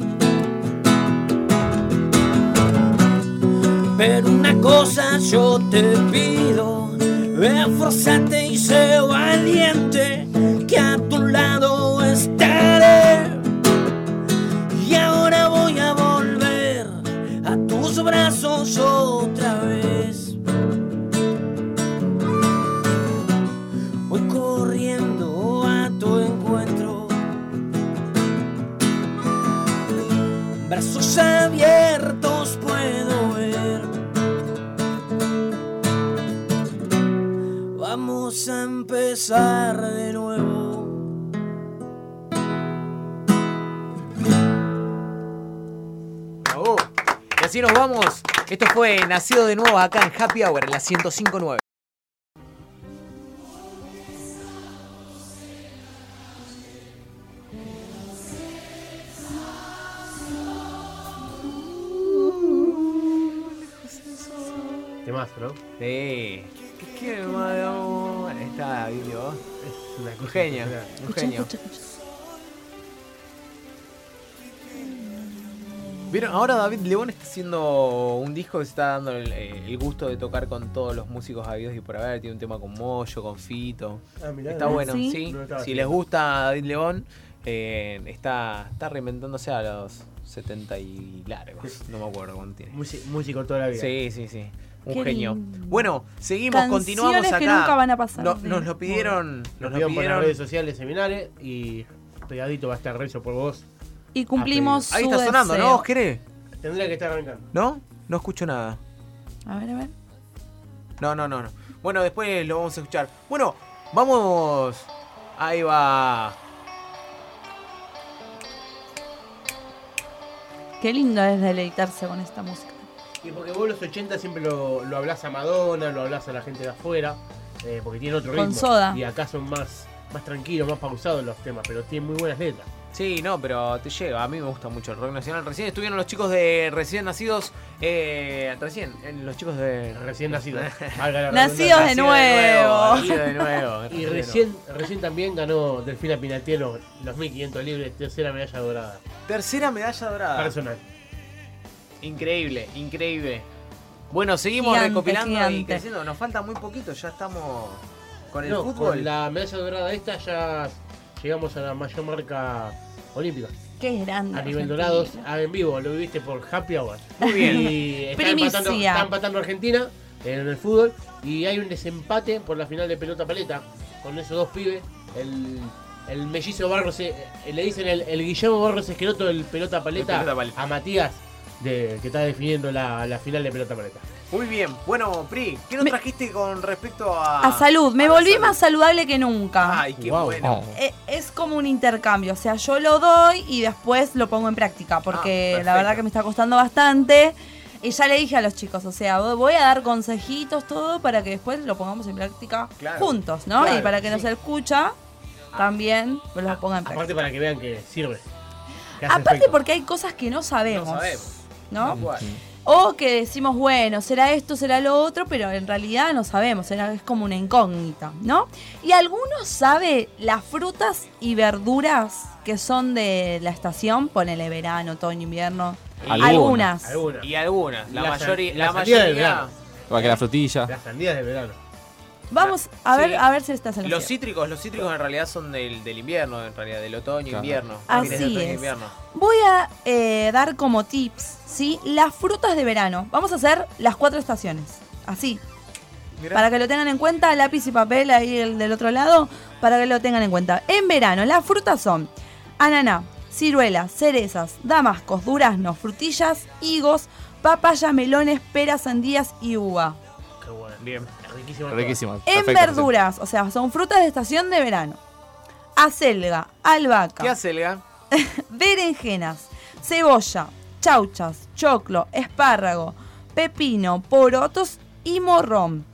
Pero una cosa yo te pido, esforzate y sé valiente, que a tu empezar de nuevo. Bravo. Y así nos vamos. Esto fue Nacido de Nuevo acá en Happy Hour, en la 1059. Temazo, ¿no? Sí. ¿Qué malo? Está bien, vos. Es una Un cosa genio, impresionante. un genio. Vieron, ahora David León está haciendo un disco que se está dando el, eh, el gusto de tocar con todos los músicos habidos y por haber. Tiene un tema con Moyo, con Fito. Ah, mirá, está ¿no? bueno, ¿Sí? sí. No estaba si les gusta David León, eh, está, está reinventándose a los 70 y largos. No me acuerdo cuánto tiene. Músi- Músico toda la vida. Sí, sí, sí. Un Qué genio. lindo. Bueno, seguimos, Canciones continuamos acá. que nunca van a pasar, No- sí. Nos lo pidieron, nos Nos lo pidieron por las pidieron. redes sociales seminales y Pegadito va a estar rezo por vos. Y cumplimos Ahí su está sonando, deseo. ¿no? ¿Vos querés? Tendría que estar arrancando. ¿No? No escucho nada. A ver, a ver. No, no, no, no. Bueno, después lo vamos a escuchar. Bueno, vamos. Ahí va. Qué lindo es deleitarse con esta música. Y porque vos los 80 siempre lo, lo hablás a Madonna, lo hablás a la gente de afuera, eh, porque tiene otro Con ritmo. Soda. Y acá son más más tranquilos, más pausados los temas, pero tiene muy buenas letras. Sí, no, pero te llega. A mí me gusta mucho el rock nacional. Recién estuvieron los chicos de recién nacidos. Eh, recién, eh, los chicos de. Recién nacidos. Nacidos de nuevo. Nacido de nuevo. Y recién, recién también ganó Delfina Pinatielo los 1500 libres, tercera medalla dorada. Tercera medalla dorada. Personal. Increíble, increíble. Bueno, seguimos Gigante, recopilando y creciendo. Nos falta muy poquito, ya estamos con el No, fútbol. Con la medalla dorada esta ya llegamos a la mayor marca olímpica. Qué grande. A nivel dorados, en vivo, lo viviste por Happy Hour. Muy bien. Y está empatando, está empatando Argentina en el fútbol. Y hay un desempate por la final de pelota paleta con esos dos pibes. El, el mellizo Barros, eh, le dicen el, el Guillermo Barros Esqueroto del pelota paleta, pelota paleta. a Matías, de, que está definiendo la, la final de pelota paleta. Muy bien. Bueno, Pri, ¿qué nos Me- trajiste con respecto a. A salud, me a volví salud? más saludable que nunca. Ay, qué Wow. bueno. Eh, Es como un intercambio, o sea, yo lo doy y después lo pongo en práctica, porque Ah, la verdad que me está costando bastante. Y ya le dije a los chicos, o sea, voy a dar consejitos, todo, para que después lo pongamos en práctica Claro. juntos, ¿no? Claro, y para que nos escucha, también lo ponga en práctica. Aparte para que vean que sirve. que Aparte efecto. porque hay cosas que no sabemos, No sabemos. ¿No? O que decimos, bueno, será esto, será lo otro, pero en realidad no sabemos, es como una incógnita, ¿no? Y algunos sabe las frutas y verduras que son de la estación, ponele verano, otoño, invierno. Algunas. Algunas. Alguna. Y algunas. La, La mayoría. La, la sandía del mayoría. verano. Igual que la frutilla. Las sandías de verano. Vamos a ver, Sí. a ver si estás en lo Los cítricos, los cítricos en realidad son del, del invierno, en realidad, del otoño, Claro. invierno. Así es. invierno. Voy a eh, dar como tips, ¿sí? Las frutas de verano. Vamos a hacer las cuatro estaciones. Así, Mirá. Para que lo tengan en cuenta, lápiz y papel ahí el del otro lado, para que lo tengan en cuenta. En verano, las frutas son ananá, ciruelas, cerezas, damascos, duraznos, frutillas, higos, papaya, melones, peras, sandías y uva. Qué bueno. Bien. Riquísimo. Riquísimo. En Perfecto, verduras, o sea, son frutas de estación de verano. Acelga, albahaca, ¿Qué hace, Elga? berenjenas, cebolla, chauchas, choclo, espárrago, pepino, porotos y morrón,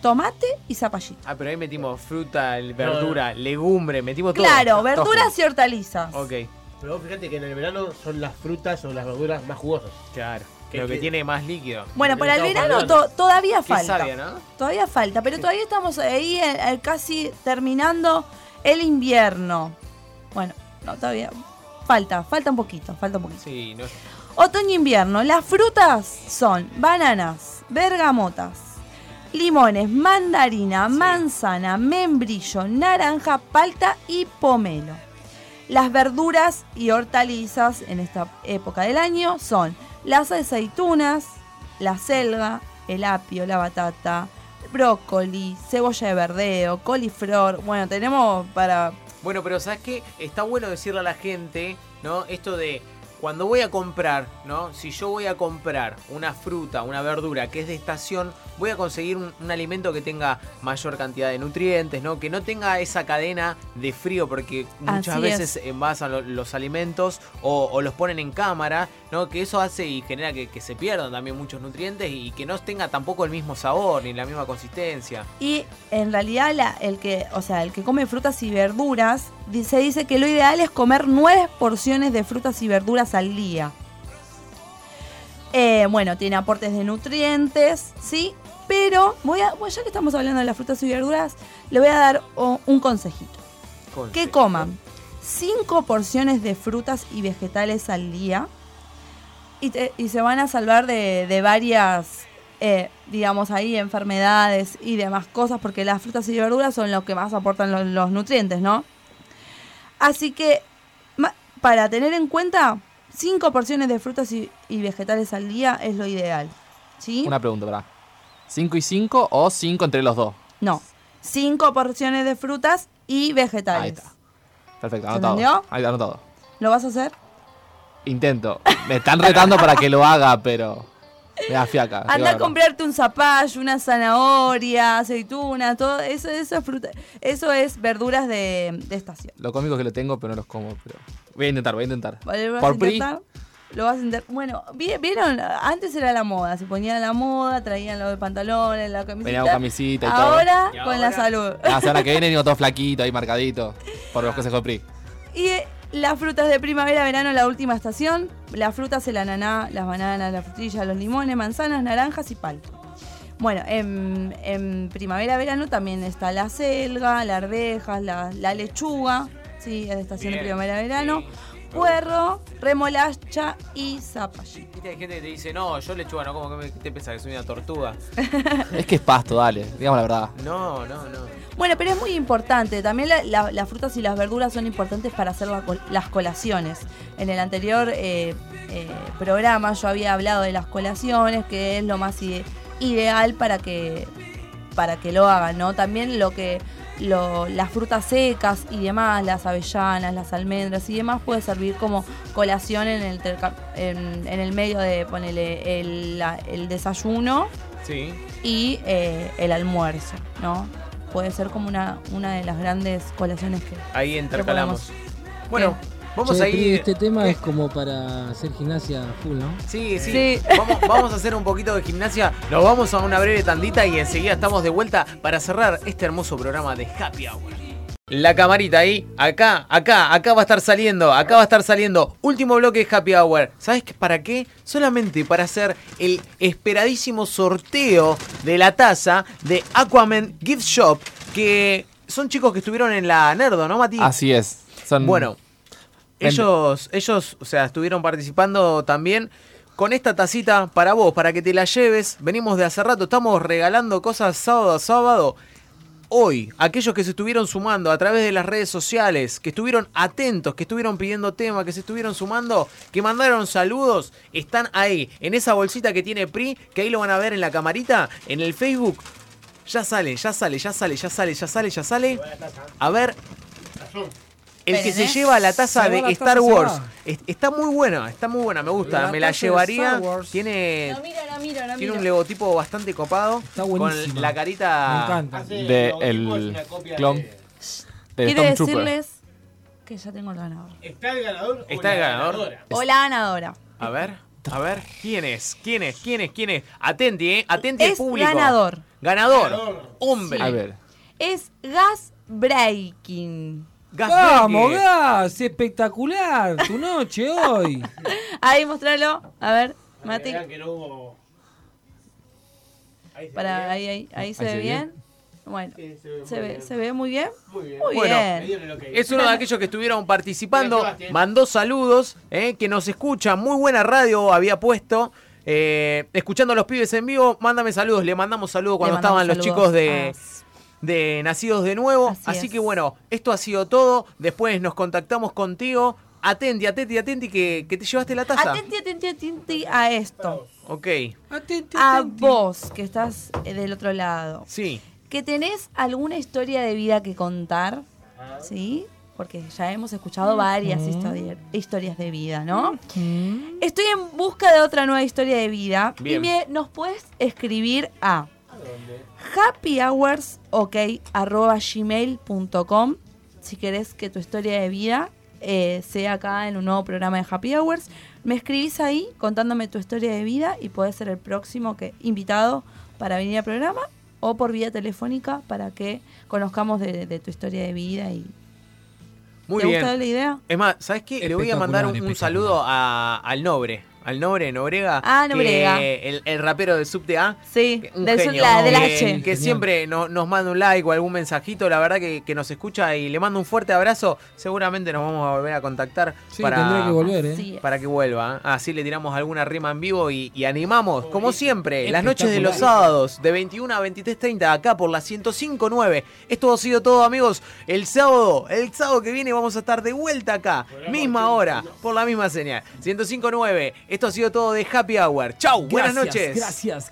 tomate y zapallito. Ah, pero ahí metimos fruta, verdura, legumbre, metimos todo. Claro, Todo verduras y hortalizas. Ok, Pero vos fíjate que en el verano son las frutas o las verduras más jugosas. claro. Que- Lo que que- tiene más líquido. Bueno, para el verano to- todavía Qué falta. sabia, ¿no? Todavía falta, pero todavía estamos ahí eh, eh, casi terminando el invierno. Bueno, no, todavía falta, falta un poquito, falta un poquito. Sí, no. Otoño-invierno, las frutas son bananas, bergamotas, limones, mandarina, manzana, membrillo, naranja, palta y pomelo. Las verduras y hortalizas en esta época del año son las aceitunas, la selga, el apio, la batata, brócoli, cebolla de verdeo, coliflor. Bueno, tenemos para Bueno, pero ¿sabes qué? Está bueno decirle a la gente, ¿no? Esto de cuando voy a comprar, ¿no? Si yo voy a comprar una fruta, una verdura que es de estación, voy a conseguir un, un alimento que tenga mayor cantidad de nutrientes, ¿no? Que no tenga esa cadena de frío, porque muchas Así veces envasan lo- los alimentos o, o los ponen en cámara, ¿no? Que eso hace y genera que, que se pierdan también muchos nutrientes y que no tenga tampoco el mismo sabor ni la misma consistencia. Y en realidad la- el que, o sea, el que come frutas y verduras, se dice que lo ideal es comer nueve porciones de frutas y verduras al día. Eh, bueno, tiene aportes de nutrientes, ¿sí? Pero voy a, bueno, ya que estamos hablando de las frutas y verduras, le voy a dar oh, un consejito. Que coman cinco porciones de frutas y vegetales al día y, te- y se van a salvar de, de varias, eh, digamos ahí, enfermedades y demás cosas, porque las frutas y verduras son lo que más aportan lo- los, nutrientes, ¿no? Así que, para tener en cuenta, cinco porciones de frutas y, y vegetales al día es lo ideal, ¿sí? Una pregunta, ¿verdad? ¿5 y 5 o 5 entre los dos? No, cinco porciones de frutas y vegetales. Ahí está. Perfecto, ¿Se anotado. entendió? Ahí está, anotado. ¿Lo vas a hacer? Intento. Me están retando para que lo haga, pero me da fiaca. digo Anda a comprarte un zapallo, una zanahoria, aceituna, todo eso, eso es fruta, eso es verduras de, de estación. Lo cómico es que lo tengo, pero no los como. Pero... Voy a intentar, voy a intentar. ¿Vale? ¿Vas Por PRI, intentar? Lo vas a entender. Bueno, vi- vieron, antes era la moda, se ponían la moda, traían los pantalones, la camiseta. Venía con camisita y todo. Ahora Y con la salud. La semana que viene vengo todo flaquito, ahí marcadito. Por los consejos de PRI. Y eh, las frutas de primavera, verano, la última estación. Las frutas, el ananá, las bananas, las frutillas, los limones, manzanas, naranjas y palta. Bueno, en, en primavera, verano también está la selga, la arvejas, la, la lechuga, sí, es de estación de primavera, verano, puerro, remolacha y zapallito. Viste, hay gente que te dice, no, yo lechuga, no, como que me- te pensás que soy una tortuga. Es que es pasto, dale. Digamos la verdad. No, no, no. Bueno, pero es muy importante. También la- la- las frutas y las verduras son importantes para hacer la las colaciones. En el anterior eh, eh, programa yo había hablado de las colaciones, que es lo más ide- ideal para que, para que lo hagan, ¿no? También lo que lo- las frutas secas y demás, las avellanas, las almendras y demás, puede servir como colación en el, en, en el medio de, ponele, el, desayuno Sí. y eh, el almuerzo, ¿no? Puede ser como una, una de las grandes colaciones que Ahí intercalamos. Bueno, vamos Che, a ir. Este tema es como para hacer gimnasia full, ¿no? Sí, sí. Vamos, vamos a hacer un poquito de gimnasia. Nos vamos a una breve tandita y enseguida estamos de vuelta para cerrar este hermoso programa de Happy Hour. La camarita ahí, acá, acá, acá va a estar saliendo, acá va a estar saliendo. Último bloque de Happy Hour. ¿Sabes para qué? Solamente para hacer el esperadísimo sorteo de la taza de Aquaman Gift Shop, que son chicos que estuvieron en la Nerdo, ¿no, Mati? Así es. Son Bueno, ellos, ellos, o sea, estuvieron participando también con esta tacita para vos, para que te la lleves. Venimos de hace rato, estamos regalando cosas sábado a sábado. Hoy, aquellos que se estuvieron sumando a través de las redes sociales, que estuvieron atentos, que estuvieron pidiendo tema, que se estuvieron sumando, que mandaron saludos, están ahí, en esa bolsita que tiene PRI, que ahí lo van a ver en la camarita, en el Facebook. Ya sale, ya sale, ya sale, ya sale, ya sale, ya sale. A ver, el que se lleva la taza de Star Wars. Está muy buena, está muy buena, me gusta. Me la llevaría. Star Wars. Tiene, La miro, la miro, la tiene miro. un logotipo bastante copado. Está con buenísima. la carita. Me encanta. Hace de el clon de- Quiero decirles que ya tengo el ganador. ¿Está el ganador? o Está la el ganador. ganadora? O la ganadora. A ver, a ver, ¿quién es? ¿Quién es? ¿Quién es? ¿Quién es? Atenti, eh. Atenti al Es público. ganador. Ganador. Ganador. Hombre. A ver. Es Gas Breaking. Gas ¡Vamos. Gas! Espectacular tu noche hoy. Ahí, mostralo. A ver, Mati. Vean que no hubo- Ahí se Para, ve. ahí, ahí, ahí se Ahí ve se ve bien. Bueno, Sí, se ve se muy ve, bien. se ve muy bien. Muy bien. Muy Bueno, bien. Es uno de aquellos que estuvieron participando, mandó saludos, eh, que nos escucha, muy buena radio había puesto, eh, escuchando a los pibes en vivo, mándame saludos, le mandamos saludos cuando mandamos estaban los chicos de, de Nacidos de Nuevo, Así así, es. que bueno, esto ha sido todo, después nos contactamos contigo, atenti, atenti, atenti, que, que te llevaste la taza. Atenti, atenti, atenti a esto. Ok, Atenti, A atenti. vos, que estás eh, del otro lado. sí, que tenés alguna historia de vida que contar, ¿sí? Porque ya hemos escuchado varias historia- historias de vida, ¿no? Estoy en busca de otra nueva historia de vida Bien. y me- nos puedes escribir a happyhoursok@gmail.com si querés que tu historia de vida eh, sea acá en un nuevo programa de Happy Hours. Me escribís ahí contándome tu historia de vida y podés ser el próximo que invitado para venir al programa o por vía telefónica para que conozcamos de, de tu historia de vida y muy ¿Te bien. gusta la idea? Es más, ¿sabes qué? Le voy a mandar un, saludo a- al Nobre. Al Nobre, Nobrega. Ah, Nobrega. que El, el rapero de Subte A. Sí, Un del, genio, la- del que, H. que siempre no- nos manda un like o algún mensajito, la verdad que, que nos escucha y le mando un fuerte abrazo. Seguramente nos vamos a volver a contactar Sí, para, tendría que volver, ¿eh? Para que vuelva. Así le tiramos alguna rima en vivo y, y animamos, como siempre, las noches de los sábados de 21 a 23.30 acá por la 105.9. Esto ha sido todo, amigos. El sábado, el sábado que viene vamos a estar de vuelta acá, misma hora, por la misma señal. 105.9. Esto ha sido todo de Happy Hour. Chau, buenas Gracias, noches. Gracias.